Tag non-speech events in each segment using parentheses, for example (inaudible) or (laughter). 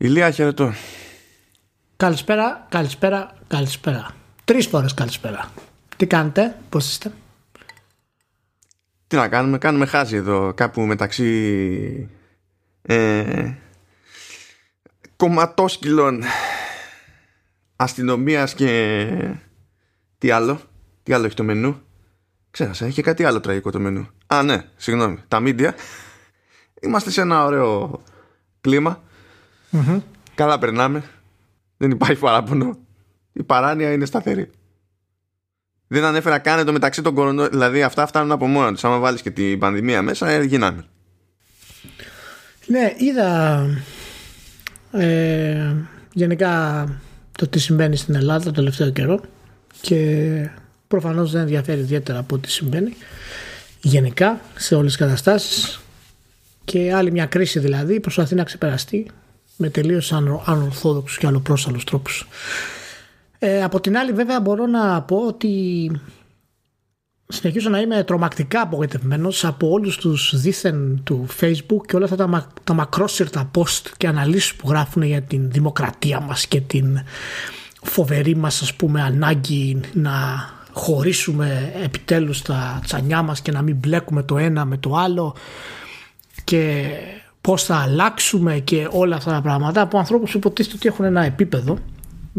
Ηλία, χαιρετώ. Καλησπέρα, καλησπέρα, καλησπέρα. Τρεις φορές καλησπέρα. Τι κάνετε, πώς είστε; Τι να κάνουμε, κάνουμε χάζι εδώ κάπου μεταξύ ε, κομματόσκυλων αστυνομίας και τι άλλο, τι άλλο έχει το μενού; Ξέχασα, έχει κάτι άλλο τραγικό το μενού. Α, ναι, συγγνώμη. Τα μίντια. Είμαστε σε ένα ωραίο κλίμα. Καλά περνάμε. Δεν υπάρχει παράπονο. Η παράνοια είναι σταθερή. Δεν ανέφερα καν το μεταξύ των κορονοϊών. Δηλαδή αυτά φτάνουν από μόνα τους. Αν βάλεις και την πανδημία μέσα, ε, γίνανε. Ναι, είδα ε, γενικά το τι συμβαίνει στην Ελλάδα το τελευταίο καιρό και προφανώς δεν ενδιαφέρει ιδιαίτερα από τι συμβαίνει γενικά σε όλες τις καταστάσεις και άλλη μια κρίση δηλαδή προσπαθεί να ξεπεραστεί με τελείως ανορθόδοξους και αλλοπρόσαλους τρόπους. Ε, από την άλλη βέβαια μπορώ να πω ότι συνεχίζω να είμαι τρομακτικά απογοητευμένος από όλους τους δίθεν του facebook και όλα αυτά τα, τα μακρόσυρτα post και αναλύσεις που γράφουν για την δημοκρατία μας και την φοβερή μας ας πούμε ανάγκη να χωρίσουμε επιτέλους τα τσανιά μας και να μην μπλέκουμε το ένα με το άλλο και πώς θα αλλάξουμε και όλα αυτά τα πράγματα από ανθρώπους που υποτίθεται ότι έχουν ένα επίπεδο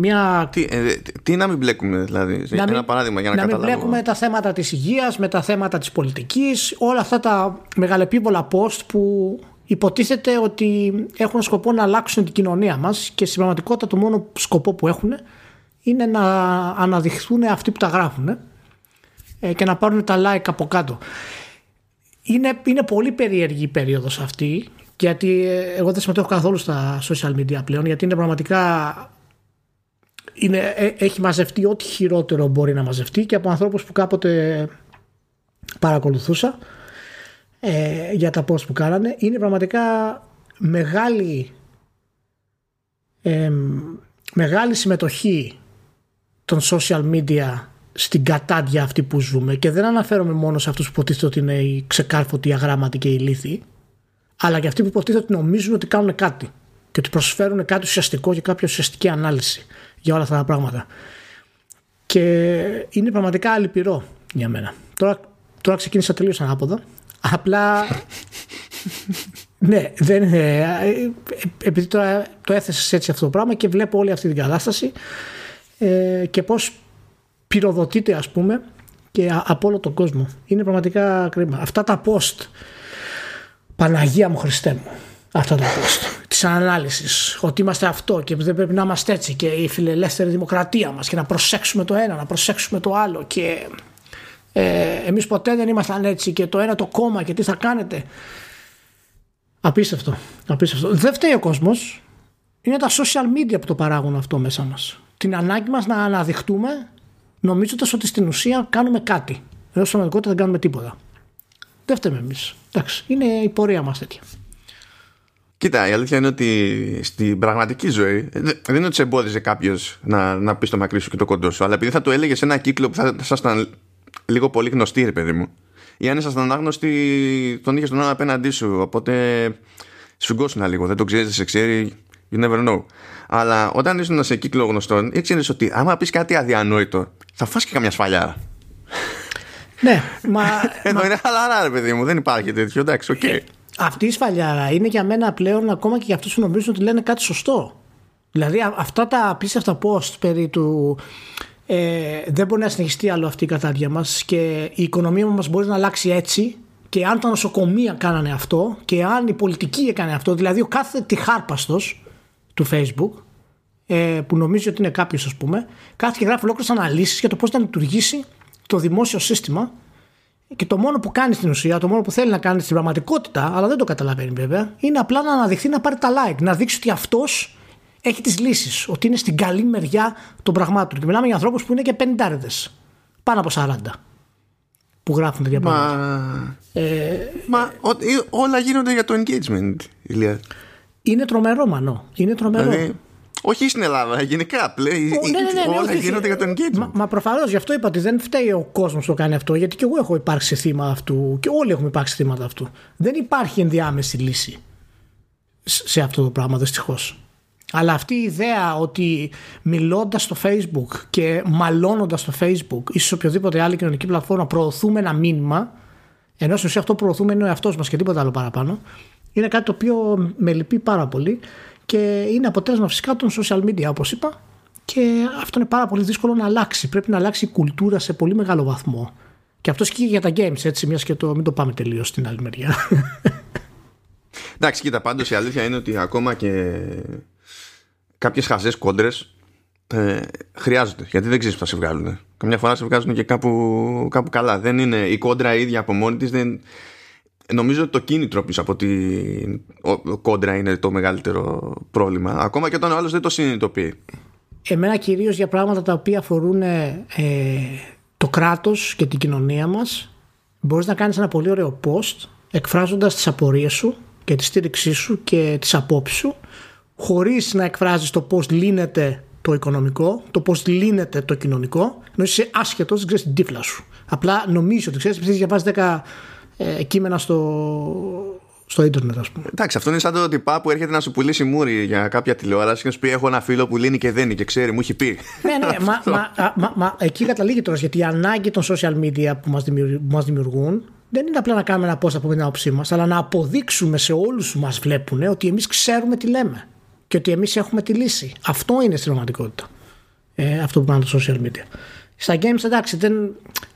μια... Τι, ε, τι να μην μπλέκουμε δηλαδή, να ένα παράδειγμα για να, να καταλάβω. Να μην μπλέκουμε τα θέματα της υγείας με τα θέματα της πολιτικής, όλα αυτά τα μεγαλεπίβολα post που υποτίθεται ότι έχουν σκοπό να αλλάξουν την κοινωνία μας και στην πραγματικότητα το μόνο σκοπό που έχουν είναι να αναδειχθούν αυτοί που τα γράφουν ε, και να πάρουν τα like από κάτω. Είναι, είναι πολύ περίεργη η περίοδος αυτή γιατί ε, εγώ δεν συμμετέχω καθόλου στα social media πλέον γιατί είναι πραγματικά είναι, ε, έχει μαζευτεί ό,τι χειρότερο μπορεί να μαζευτεί και από ανθρώπους που κάποτε παρακολουθούσα ε, για τα post που κάνανε. Είναι πραγματικά μεγάλη ε, μεγάλη συμμετοχή των social media στην κατάδια αυτή που ζούμε. Και δεν αναφέρομαι μόνο σε αυτούς που υποτίθεται ότι είναι οι ξεκάρφωτοι, οι αγράμματοι και οι λύθοι αλλά και αυτοί που υποτίθεται ότι νομίζουν ότι κάνουν κάτι και ότι προσφέρουν κάτι ουσιαστικό και κάποια ουσιαστική ανάλυση για όλα αυτά τα πράγματα. Και είναι πραγματικά αλυπηρό για μένα. Τώρα, τώρα ξεκίνησα τελείως ανάποδα. Απλά. ναι, δεν είναι. Επειδή τώρα το έθεσες έτσι αυτό το πράγμα και βλέπω όλη αυτή την κατάσταση ε, και πώς πυροδοτείται, ας πούμε, και από όλο τον κόσμο. Είναι πραγματικά κρίμα. Αυτά τα post. Παναγία μου Χριστέ μου αυτό το post της ανάλυσης. Ότι είμαστε αυτό και δεν πρέπει να είμαστε έτσι και η φιλελεύθερη δημοκρατία μας και να προσέξουμε το ένα, να προσέξουμε το άλλο και ε, εμείς ποτέ δεν ήμασταν έτσι και το ένα το κόμμα και τι θα κάνετε. Απίστευτο. Απίστευτο. Δεν φταίει ο κόσμος. Είναι τα social media που το παράγουν αυτό μέσα μας. Την ανάγκη μας να αναδειχτούμε νομίζοντας ότι στην ουσία κάνουμε κάτι. Ενώ στην πραγματικότητα δεν κάνουμε τίποτα. Δεν φταίμε εμείς. Εντάξει, είναι η πορεία μας τέτοια. Κοίτα, η αλήθεια είναι ότι στην πραγματική ζωή δεν είναι ότι σε εμπόδιζε κάποιος να, να πεις το μακρύ σου και το κοντό σου, αλλά επειδή θα το έλεγες σε ένα κύκλο που θα ήσασταν λίγο πολύ γνωστοί, ρε παιδί μου, ή αν ήσασταν άγνωστοι, τον είχες τον άλλο απέναντί σου. Οπότε σφιγγόσουν λίγο, δεν το ξέρεις, δεν σε ξέρει, you never know. Αλλά όταν ήσουν σε κύκλο γνωστών, ήξερες ότι άμα πεις κάτι αδιανόητο, θα φας και καμιά σφαλιά. Ναι, μα. (laughs) Εδώ είναι χαλαρά, ρε παιδί μου, δεν υπάρχει τέτοιο. Εντάξει, OK. Okay. Αυτή η σφαλιάρα είναι για μένα πλέον ακόμα και για αυτούς που νομίζουν ότι λένε κάτι σωστό. Δηλαδή αυτά τα απίστευτα post περί του ε, δεν μπορεί να συνεχιστεί άλλο αυτή η κατάδια μας και η οικονομία μας μπορεί να αλλάξει έτσι και αν τα νοσοκομεία κάνανε αυτό και αν η πολιτική έκανε αυτό, δηλαδή ο κάθε τυχάρπαστος του Facebook ε, που νομίζει ότι είναι κάποιος, ας πούμε, κάθε και γράφει ολόκληρες αναλύσεις για το πώς θα λειτουργήσει το δημόσιο σύστημα και το μόνο που κάνει στην ουσία, το μόνο που θέλει να κάνει στην πραγματικότητα, αλλά δεν το καταλαβαίνει βέβαια, είναι απλά να αναδειχθεί να πάρει τα like. Να δείξει ότι αυτός έχει τις λύσεις. Ότι είναι στην καλή μεριά των πραγμάτων. Και μιλάμε για ανθρώπους που είναι και πεντάριδε. Πάνω από 40. Που γράφουν τέτοια πράγματα. Μα, ε, μα όλα γίνονται για το engagement, Ηλία. Είναι τρομερό, μανώ. Είναι τρομερό. Δηλαδή, όχι στην Ελλάδα, γενικά πλέον. Ναι, ναι, ναι, όλα γίνονται για το engagement. Μα, μα προφανώς γι' αυτό είπα ότι δεν φταίει ο κόσμος που το κάνει αυτό, γιατί και εγώ έχω υπάρξει θύμα αυτού και όλοι έχουμε υπάρξει θύματα αυτού. Δεν υπάρχει ενδιάμεση λύση σε αυτό το πράγμα, δυστυχώς. Αλλά αυτή η ιδέα ότι μιλώντας στο Facebook και μαλώνοντας στο Facebook ή σε οποιοδήποτε άλλη κοινωνική πλατφόρμα προωθούμε ένα μήνυμα, ενώ στην ουσία αυτό προωθούμε είναι ο εαυτός μας και τίποτα άλλο παραπάνω, είναι κάτι το οποίο με λυπεί πάρα πολύ και είναι αποτέλεσμα φυσικά των social media όπως είπα και αυτό είναι πάρα πολύ δύσκολο να αλλάξει. Πρέπει να αλλάξει η κουλτούρα σε πολύ μεγάλο βαθμό. Και αυτός και για τα games, έτσι, μιας και το, μην το πάμε τελείως στην άλλη μεριά. Εντάξει, κοίτα, πάντως η αλήθεια είναι ότι ακόμα και κάποιες χαζές κόντρες ε, χρειάζονται. Γιατί δεν ξέρεις που θα σε βγάλουν. Καμιά φορά σε βγάζουν και κάπου, κάπου καλά. Δεν είναι η κόντρα ίδια από μόνη της. Δεν... Νομίζω ότι το κίνητρο πίσω από την κόντρα είναι το μεγαλύτερο πρόβλημα. Ακόμα και όταν ο άλλος δεν το συνειδητοποιεί. Εμένα κυρίως για πράγματα τα οποία αφορούν ε, το κράτος και την κοινωνία μας μπορείς να κάνεις ένα πολύ ωραίο post εκφράζοντας τις απορίες σου και τη στήριξή σου και τις απόψεις σου χωρίς να εκφράζεις το πώς λύνεται το οικονομικό, το πώς λύνεται το κοινωνικό ενώ είσαι άσχετος, δεν ξέρεις την τύφλα σου απλά νομίζεις ότι ξέρεις, επειδή διαβάζεις 10 ε, κείμενα στο, στο ίντερνετ, ας πούμε. Εντάξει, αυτό είναι σαν το τυπά που έρχεται να σου πουλήσει μούρι για κάποια τηλεόραση και να σου πει: Έχω ένα φίλο που λύνει και δένει και ξέρει, μου έχει πει. ναι, ναι, (laughs) μα, μα, μα, μα, εκεί καταλήγει τώρα γιατί η ανάγκη των social media που μας δημιουργούν, δημιουργούν δεν είναι απλά να κάνουμε ένα post από την άποψή μας, αλλά να αποδείξουμε σε όλους που μας βλέπουν ότι εμείς ξέρουμε τι λέμε και ότι εμείς έχουμε τη λύση. Αυτό είναι στην πραγματικότητα. Ε, αυτό που κάνουν τα social media. Στα games εντάξει δεν,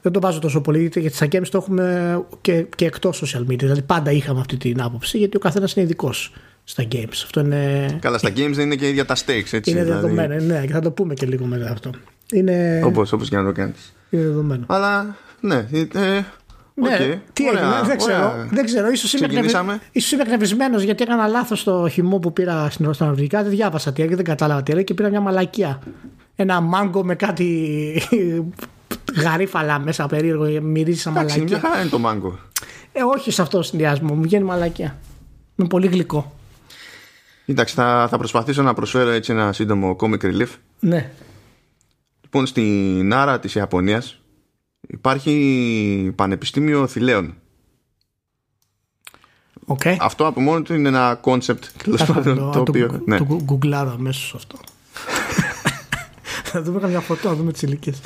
δεν το βάζω τόσο πολύ γιατί στα games το έχουμε και, και εκτός social media. Δηλαδή πάντα είχαμε αυτή την άποψη γιατί ο καθένας είναι ειδικός στα games. Αυτό είναι... Καλά, στα games δεν είναι και ίδια τα stakes, έτσι. Είναι δηλαδή... δεδομένο, ναι, και θα το πούμε και λίγο μετά αυτό. Είναι... Όπως, όπως και να το κάνεις. Είναι δεδομένο. Αλλά, ναι, ε, ναι, okay. τι έγινε, δεν ξέρω. Δεν ξέρω. Ίσως είμαι, ίσως είμαι εκνευρισμένος γιατί έκανα λάθος το χυμό που πήρα στην Νορβηγικά. Δεν διάβασα τι έγινε, δεν κατάλαβα τι έλεγε και πήρα μια μαλακία ένα μάγκο με κάτι (laughs) γαρίφαλα μέσα περίεργο, μυρίζει σαν μαλακία. Εντάξει, μια χαρά είναι το μάγκο. Ε, όχι σε αυτό το συνδυασμό, μου βγαίνει μαλακία. Είναι πολύ γλυκό. Εντάξει, θα, θα προσπαθήσω να προσφέρω έτσι ένα σύντομο comic relief. Ναι. Λοιπόν, στη Νάρα της Ιαπωνίας υπάρχει Πανεπιστήμιο Θηλέων. Okay. Αυτό από μόνο του είναι ένα concept το, το, οποίο. Ναι. Το γκουγκλάρω αμέσως αυτό. (laughs) Θα δούμε καμιά φωτό, να δούμε τις ηλικίες.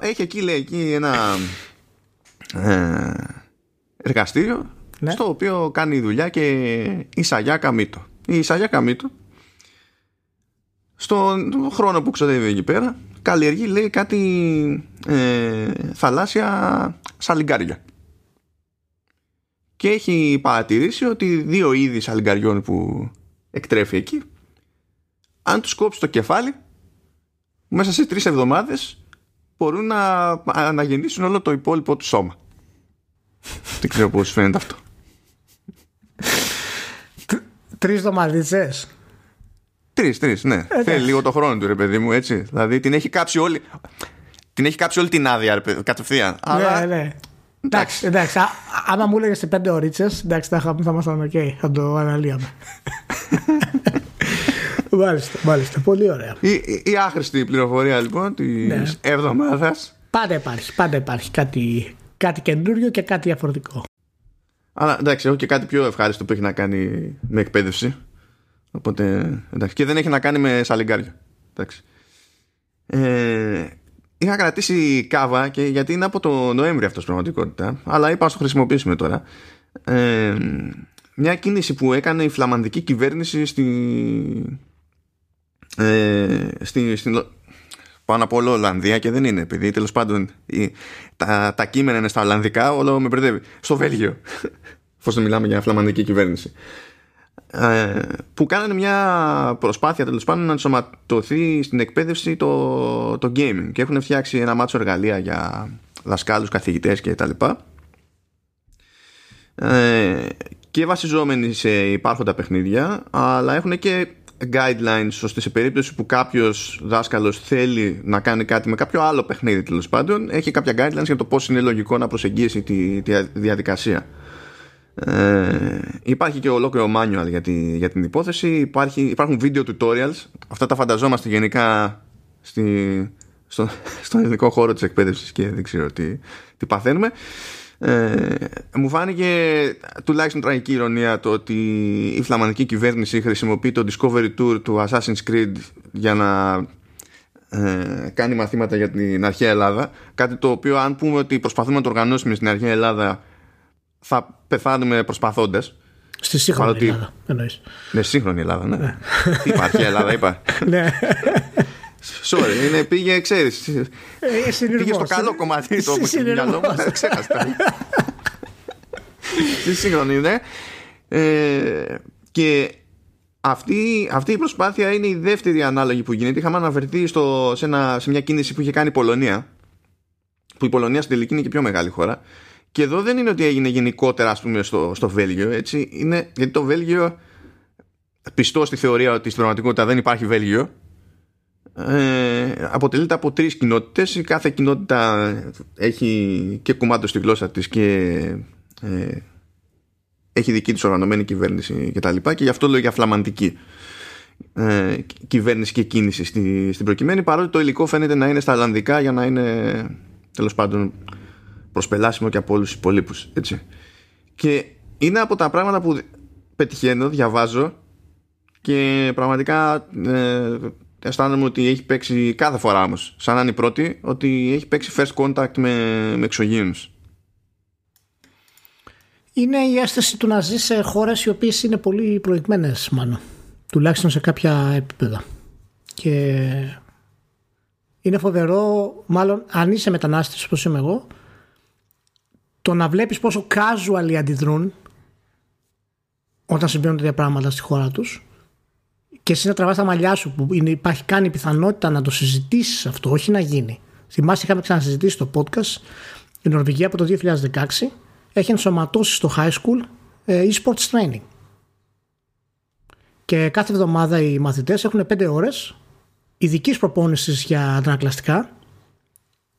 Έχει εκεί, λέει, εκεί ένα ε, εργαστήριο ναι. στο οποίο κάνει δουλειά και η Σαγιά Καμίτο. Η Σαγιά Καμίτο στον χρόνο που ξοδεύει εκεί πέρα καλλιεργεί λέει κάτι ε, θαλάσσια σαλιγκάρια και έχει παρατηρήσει ότι δύο είδη σαλιγκαριών που εκτρέφει εκεί αν τους κόψει το κεφάλι μέσα σε τρεις εβδομάδες μπορούν να αναγεννήσουν όλο το υπόλοιπο του σώμα. (laughs) Δεν ξέρω πώς φαίνεται αυτό. Τρεις εβδομάδες Τρεις, τρεις, ναι. Ε, Θέλει λίγο το χρόνο του ρε παιδί μου, έτσι. Δηλαδή την έχει κάψει όλη, την έχει κάψει όλη την άδεια ρε, κατευθείαν. Ναι, Αλλά... ναι. Εντάξει, εντάξει. άμα μου έλεγες σε πέντε ωρίτσες, εντάξει, θα, θα ήμασταν οκ. Θα το αναλύαμε. (laughs) Μάλιστα, μάλιστα. Πολύ ωραία. Η, η, η άχρηστη πληροφορία λοιπόν της ναι. εβδομάδας. Πάντα υπάρχει, πάντα υπάρχει κάτι, κάτι καινούριο και κάτι διαφορετικό. Αλλά εντάξει, έχω και κάτι πιο ευχάριστο που έχει να κάνει με εκπαίδευση. Οπότε εντάξει. Και δεν έχει να κάνει με σαλιγκάρια. Εντάξει. Ε, είχα κρατήσει κάβα και γιατί είναι από το Νοέμβριο αυτός πραγματικότητα. Αλλά είπα να το χρησιμοποιήσουμε τώρα. Ε, μια κίνηση που έκανε η φλαμανδική κυβέρνηση στη, ε, στη, στην, πάνω από όλο Ολλανδία και δεν είναι επειδή τέλος πάντων η, τα, τα κείμενα είναι στα Ολλανδικά όλο με μπερδεύει στο Βέλγιο (laughs) εφόσον μιλάμε για φλαμανδική κυβέρνηση ε, που κάνανε μια προσπάθεια τέλος πάντων να ενσωματωθεί στην εκπαίδευση το, το gaming και έχουν φτιάξει ένα μάτσο εργαλεία για δασκάλους, καθηγητές και τα λοιπά ε, και βασιζόμενοι σε υπάρχοντα παιχνίδια αλλά έχουν και guidelines ώστε σε περίπτωση που κάποιος δάσκαλος θέλει να κάνει κάτι με κάποιο άλλο παιχνίδι τέλος πάντων, έχει κάποια guidelines για το πώς είναι λογικό να προσεγγίσει τη, τη διαδικασία. Ε, υπάρχει και ολόκληρο manual για, τη, για την υπόθεση. Υπάρχει, υπάρχουν video tutorials. Αυτά τα φανταζόμαστε γενικά στη, στο, (laughs) στον ελληνικό χώρο της εκπαίδευσης και δεν ξέρω τι, τι παθαίνουμε. Ε, μου φάνηκε τουλάχιστον τραγική ηρωνία το ότι η φλαμανδική κυβέρνηση χρησιμοποιεί το Discovery Tour του Assassin's Creed για να ε, κάνει μαθήματα για την αρχαία Ελλάδα κάτι το οποίο αν πούμε ότι προσπαθούμε να το οργανώσουμε στην αρχαία Ελλάδα θα πεθάνουμε προσπαθώντας Στη σύγχρονη Παρότι... Ελλάδα εννοείς. Ναι, σύγχρονη Ελλάδα, ναι. ναι. Τι υπάρχει, Ελλάδα είπα. (laughs) ναι. Sorry, είναι, πήγε, ξέρεις, ε, πήγε στο καλό κομμάτι το μυαλό μου, ξέχαστα. Στη σύγχρονη, ναι. Ε, και αυτή, αυτή η προσπάθεια είναι η δεύτερη ανάλογη που γίνεται. Είχαμε αναφερθεί στο, σε, ένα, σε μια κίνηση που είχε κάνει η Πολωνία. Που η Πολωνία στην τελική είναι και πιο μεγάλη χώρα. Και εδώ δεν είναι ότι έγινε γενικότερα ας πούμε στο, στο Βέλγιο έτσι. Είναι, γιατί το Βέλγιο πιστό στη θεωρία ότι στην πραγματικότητα δεν υπάρχει Βέλγιο ε, αποτελείται από τρεις κοινότητες. Η κάθε κοινότητα έχει και κουμάντο στη γλώσσα της και ε, έχει δική της οργανωμένη κυβέρνηση και τα λοιπά. Και γι' αυτό λέω για φλαμαντική ε, κυβέρνηση και κίνηση στη, στην προκειμένη. Παρότι το υλικό φαίνεται να είναι στα Ολλανδικά για να είναι τέλος πάντων προσπελάσιμο και από όλους τους υπολείπους. Και είναι από τα πράγματα που πετυχαίνω, διαβάζω και πραγματικά ε, αισθάνομαι ότι έχει παίξει κάθε φορά όμως, σαν να είναι η πρώτη, ότι έχει παίξει first contact με, με εξωγήινους. Είναι η αίσθηση του να ζεις σε χώρες οι οποίες είναι πολύ προηγμένες μάλλον. Τουλάχιστον σε κάποια επίπεδα. Και είναι φοβερό, μάλλον αν είσαι μετανάστης όπως είμαι εγώ, το να βλέπεις πόσο casual αντιδρούν όταν συμβαίνουν τέτοια πράγματα στη χώρα τους και εσύ να τραβάς τα μαλλιά σου που είναι, υπάρχει κάνει πιθανότητα να το συζητήσεις αυτό, όχι να γίνει. Θυμάσαι είχαμε ξανασυζητήσει το podcast η Νορβηγία από το 2016 έχει ενσωματώσει στο high school ε, e-sports training. Και κάθε εβδομάδα οι μαθητές έχουν 5 ώρες ειδικής προπόνησης για αντανακλαστικά,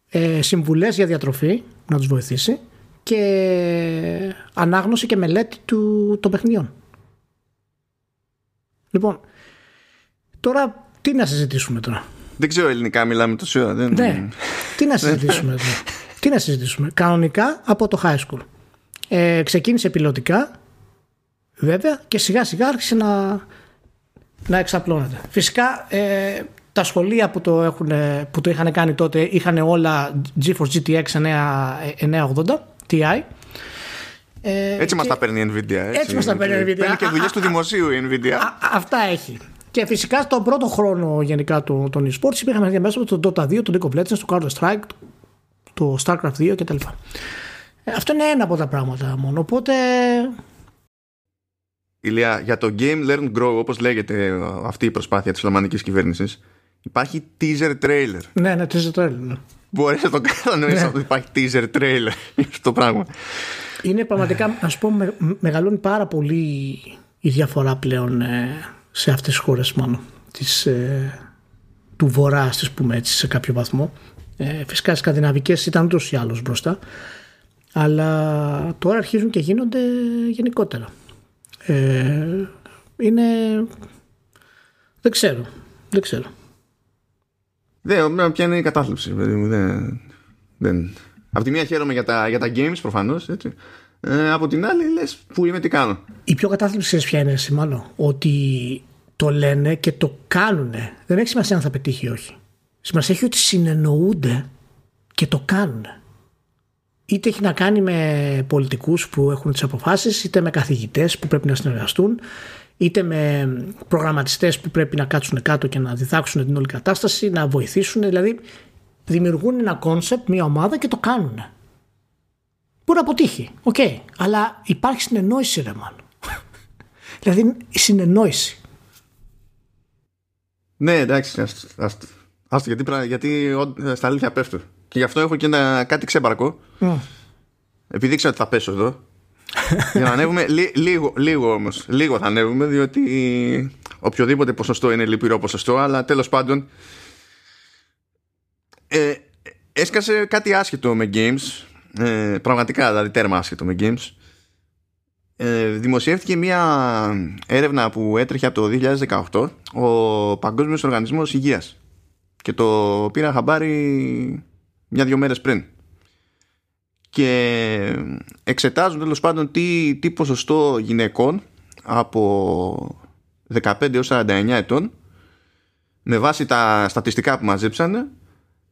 ε, συμβουλές για διατροφή να τους βοηθήσει και ανάγνωση και μελέτη του, των παιχνιδιών. Λοιπόν, τώρα τι να συζητήσουμε τώρα; Δεν ξέρω ελληνικά, μιλάμε τόσο ώρα. Δεν... Ναι, τι να συζητήσουμε τώρα; (laughs) τι να συζητήσουμε; Κανονικά από το high school. Ε, ξεκίνησε πιλωτικά, βέβαια, και σιγά σιγά άρχισε να, να εξαπλώνεται. Φυσικά, ε, τα σχολεία που το, έχουν, που το είχαν κάνει τότε είχαν όλα GeForce GTX 980 TI. Ε, έτσι και... μα τα παίρνει η Nvidia. Έτσι, έτσι μας τα παίρνει η Nvidia. Παίρνει και δουλειές του δημοσίου η Nvidia. αυτά έχει. Και φυσικά στον πρώτο χρόνο γενικά των, των e-sports υπήρχαν μέσα το Dota 2, το League of Legends, το Counter Strike, το Starcraft 2 κτλ. Ε, αυτό είναι ένα από τα πράγματα μόνο. Οπότε. Ηλία, για το Game Learn Grow, όπως λέγεται αυτή η προσπάθεια της Φλαμανική κυβέρνησης, υπάρχει teaser trailer. Ναι, ναι, teaser trailer. Ναι. Μπορείς να το κάνω ναι. ότι υπάρχει teaser trailer (laughs) στο πράγμα. Είναι πραγματικά, ας πούμε, μεγαλώνει πάρα πολύ η διαφορά πλέον ε, σε αυτές τις χώρες μόνο. Της, ε, του βορρά, ας πούμε έτσι, σε κάποιο βαθμό. Ε, φυσικά οι σκανδιναβικές ήταν ούτως ή άλλως μπροστά. Αλλά τώρα αρχίζουν και γίνονται γενικότερα. Ε, είναι. Δεν ξέρω. Δεν ξέρω. Δεν, ποια είναι η κατάθλιψη. Δεν, δεν. Από τη μία χαίρομαι για τα, για τα games προφανώς. Ε, από την άλλη λες που είμαι τι κάνω. Η πιο κατάθλιψη ποια είναι μάλλον. Ότι το λένε και το κάνουν. Δεν έχει σημασία αν θα πετύχει ή όχι. Σημασία έχει ότι συνεννοούνται και το κάνουν. Είτε έχει να κάνει με πολιτικούς που έχουν τις αποφάσεις, είτε με καθηγητές που πρέπει να συνεργαστούν, είτε με προγραμματιστές που πρέπει να κάτσουν κάτω και να διδάξουν την όλη κατάσταση, να βοηθήσουν. Δηλαδή δημιουργούν ένα concept, μια ομάδα και το κάνουν. Μπορεί να αποτύχει, OK. Okay. Αλλά υπάρχει συνεννόηση ρε μάλλον. (laughs) δηλαδή η συνεννόηση. Ναι, εντάξει, άστο, γιατί, γιατί στα αλήθεια πέφτω. Και γι' αυτό έχω και ένα, κάτι ξέμπαρκο. Mm. Επειδή ξέρω ότι θα πέσω εδώ, για να ανέβουμε λίγο, λίγο όμως. Λίγο θα ανέβουμε, διότι οποιοδήποτε ποσοστό είναι λυπηρό ποσοστό, αλλά τέλος πάντων. Ε, έσκασε κάτι άσχετο με games. Ε, πραγματικά, δηλαδή τέρμα άσχετο με games. Ε, δημοσιεύτηκε μια έρευνα που έτρεχε από το 2018 ο Παγκόσμιος Οργανισμός Υγείας και το πήρα χαμπάρι μια-δυο μέρες πριν και εξετάζουν τέλος πάντων τι, τι ποσοστό γυναικών από 15 έως 49 ετών με βάση τα στατιστικά που μαζέψανε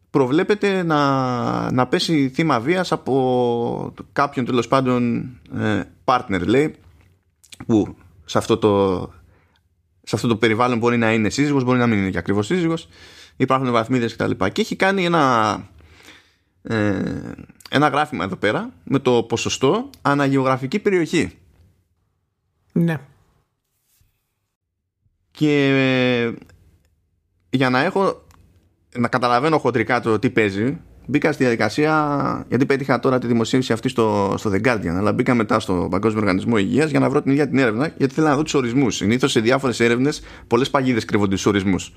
προβλέπεται να, να πέσει θύμα βίας από κάποιον τέλος πάντων ε, partner λέει που σε αυτό το, σε αυτό το περιβάλλον μπορεί να είναι σύζυγος μπορεί να μην είναι και ακριβώς σύζυγος υπάρχουν βαθμίδες κτλ. Και, και έχει κάνει ένα ε, ένα γράφημα εδώ πέρα με το ποσοστό αναγεωγραφική περιοχή. Ναι. Και ε, για να έχω να καταλαβαίνω χοντρικά το τι παίζει μπήκα στη διαδικασία γιατί πέτυχα τώρα τη δημοσίευση αυτή στο, στο The Guardian αλλά μπήκα μετά στο Παγκόσμιο Οργανισμό Υγείας για να βρω την ίδια την έρευνα γιατί θέλω να δω τους ορισμούς συνήθως σε διάφορες έρευνες πολλές παγίδες κρύβονται στους ορισμούς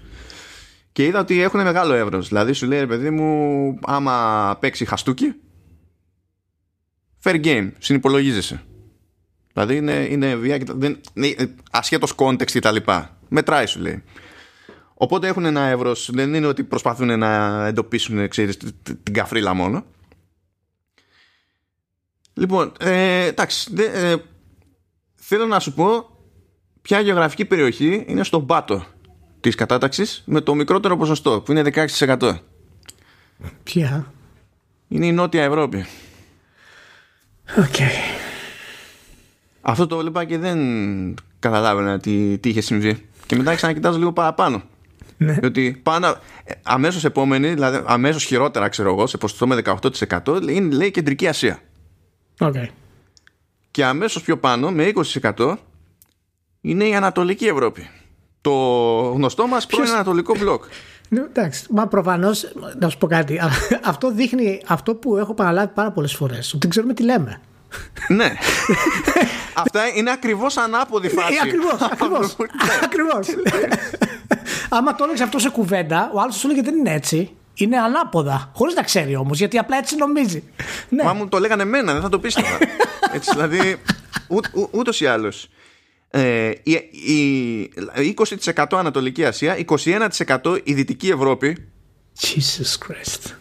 και είδα ότι έχουν μεγάλο εύρος δηλαδή σου λέει ρε παιδί μου άμα παίξει χαστούκι fair game, συνυπολογίζεσαι. Δηλαδή είναι, είναι βία και δεν, ασχέτως context και τα λοιπά. Μετράει σου λέει. Οπότε έχουν ένα εύρο. Δεν είναι ότι προσπαθούν να εντοπίσουν ξέρεις, την καφρίλα μόνο. Λοιπόν, ε, εντάξει. ε, θέλω να σου πω ποια γεωγραφική περιοχή είναι στον πάτο της κατάταξης με το μικρότερο ποσοστό που είναι 16%. Ποια; Είναι η Νότια Ευρώπη. Okay. Αυτό το έλεγα και δεν καταλάβαινα τι, τι είχε συμβεί. Και μετά ξανακοιτάζω λίγο παραπάνω. Ναι. Διότι πάνω, αμέσως επόμενη, δηλαδή αμέσως χειρότερα ξέρω εγώ, σε ποσοστό με 18% είναι λέει Κεντρική Ασία. Okay. Και αμέσως πιο πάνω με 20% είναι η Ανατολική Ευρώπη. Το γνωστό μας πρώην Ανατολικό μπλοκ. Ναι, εντάξει, μα προφανώς να σου πω κάτι. Αυτό δείχνει αυτό που έχω παραλάβει πάρα πολλές φορές. Ότι δεν ξέρουμε τι λέμε. ναι. Αυτά είναι ακριβώς ανάποδη φάση. Ακριβώς. (laughs) Ακριβώς. Άμα το έλεγες αυτό σε κουβέντα, ο άλλος σου έλεγε δεν είναι έτσι. Είναι ανάποδα. Χωρίς να ξέρει όμως, γιατί απλά έτσι νομίζει. Ναι. Μα μου το λέγανε εμένα, δεν θα το πίστευα. (laughs) έτσι, δηλαδή, ούτως ή άλλως ε, η, η, 20% Ανατολική Ασία, 21% η Δυτική Ευρώπη. Jesus Christ.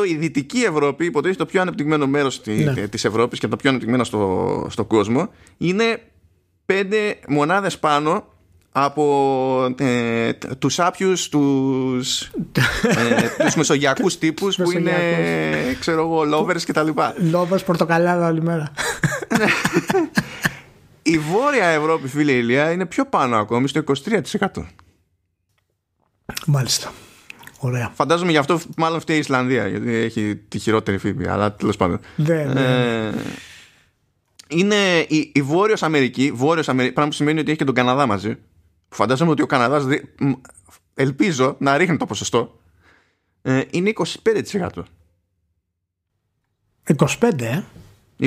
21% η Δυτική Ευρώπη, υποτίθεται το πιο ανεπτυγμένο μέρος ναι. της Ευρώπης και το πιο ανεπτυγμένο στο, στο κόσμο, είναι 5 μονάδες πάνω από ε, τους άπιους τους, (laughs) ε, τους μεσογειακούς τύπους που είναι ξέρω εγώ lovers και τα λοιπά lovers πορτοκαλάδα όλη μέρα ναι. (laughs) (laughs) Η Βόρεια Ευρώπη, φίλε Ηλία, είναι πιο πάνω ακόμη στο 23%. Μάλιστα. Ωραία. Φαντάζομαι γι' αυτό μάλλον φταίει η Ισλανδία, γιατί έχει τη χειρότερη φήμη, αλλά τέλος πάντων. Ναι, ναι. Ε, είναι η, η Βόρειος Αμερική, Βόρειος Αμερική, πράγμα που σημαίνει ότι έχει και τον Καναδά μαζί. Φαντάζομαι ότι ο Καναδάς, ελπίζω να ρίχνει το ποσοστό, ε, είναι 25%. 25, ε;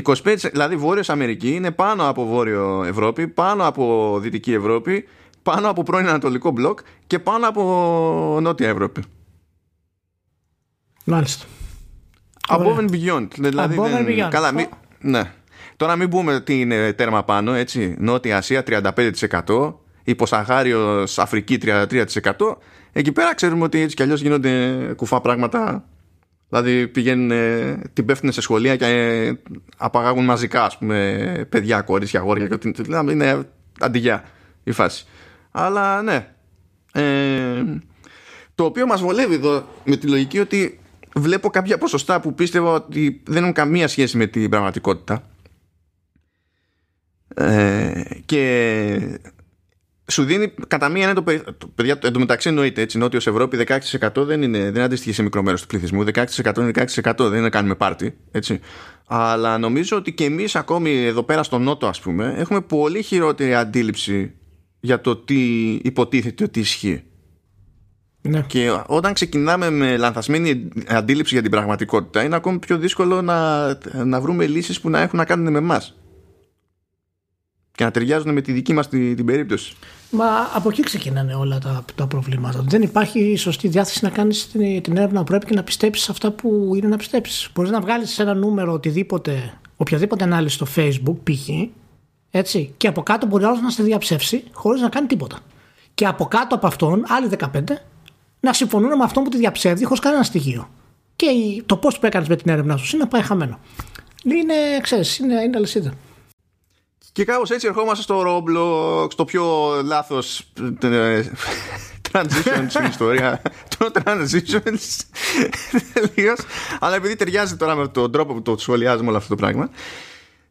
25, δηλαδή Βόρειος Αμερική είναι πάνω από Βόρειο Ευρώπη, πάνω από Δυτική Ευρώπη, πάνω από πρώην Ανατολικό μπλοκ και πάνω από Νότια Ευρώπη. Μάλιστα. Above and beyond. Δηλαδή Above and beyond. Καλά, μη... ναι. Τώρα μην πούμε τι είναι τέρμα πάνω, έτσι. Νότια Ασία 35%, υποσαχάριος Αφρική 33%. Εκεί πέρα ξέρουμε ότι έτσι κι αλλιώς γίνονται κουφά πράγματα Δηλαδή πηγαίνουν, την πέφτουν σε σχολεία και ε, απαγάγουν μαζικά ας πούμε, παιδιά, κορίτσια, αγόρια. Και, δηλαδή είναι αντιγιά η φάση. Αλλά ναι. Ε, το οποίο μας βολεύει εδώ με τη λογική ότι βλέπω κάποια ποσοστά που πίστευα ότι δεν έχουν καμία σχέση με την πραγματικότητα. Ε, και σου δίνει κατά μία είναι το, το παιδιά εντωμεταξύ εννοείται έτσι Νότιος Ευρώπη 16% δεν είναι δεν αντιστοιχεί σε μικρό μέρος του πληθυσμού. 16% είναι 16% δεν είναι κάνουμε πάρτι έτσι. Αλλά νομίζω ότι και εμείς ακόμη εδώ πέρα στο Νότο ας πούμε έχουμε πολύ χειρότερη αντίληψη για το τι υποτίθεται ότι ισχύει. Ναι. Και όταν ξεκινάμε με λανθασμένη αντίληψη για την πραγματικότητα είναι ακόμη πιο δύσκολο να, να βρούμε λύσεις που να έχουν να κάνουν με εμάς και να ταιριάζουν με τη δική μας την, την περίπτωση. Μα από εκεί ξεκινάνε όλα τα, τα προβλήματα. Δεν υπάρχει σωστή διάθεση να κάνεις την, την έρευνα που πρέπει και να πιστέψεις αυτά που είναι να πιστέψεις. Μπορείς να βγάλεις ένα νούμερο οτιδήποτε, οποιαδήποτε ανάλυση στο facebook π.χ. Έτσι, και από κάτω μπορεί άλλος να σε διαψεύσει χωρίς να κάνει τίποτα. Και από κάτω από αυτόν, άλλοι 15 να συμφωνούν με αυτό που τη διαψεύδει χωρίς κανένα στοιχείο. και το post που έκανες με την έρευνά σου είναι πάει χαμένο. Είναι, ξέρεις, είναι, είναι αλυσίδα. Και κάπως έτσι ερχόμαστε στο Roblox, το πιο λάθος ε, transition στην (laughs) ιστορία. το transition τελείως. Αλλά επειδή ταιριάζει τώρα με τον τρόπο που το σχολιάζουμε όλο αυτό το πράγμα.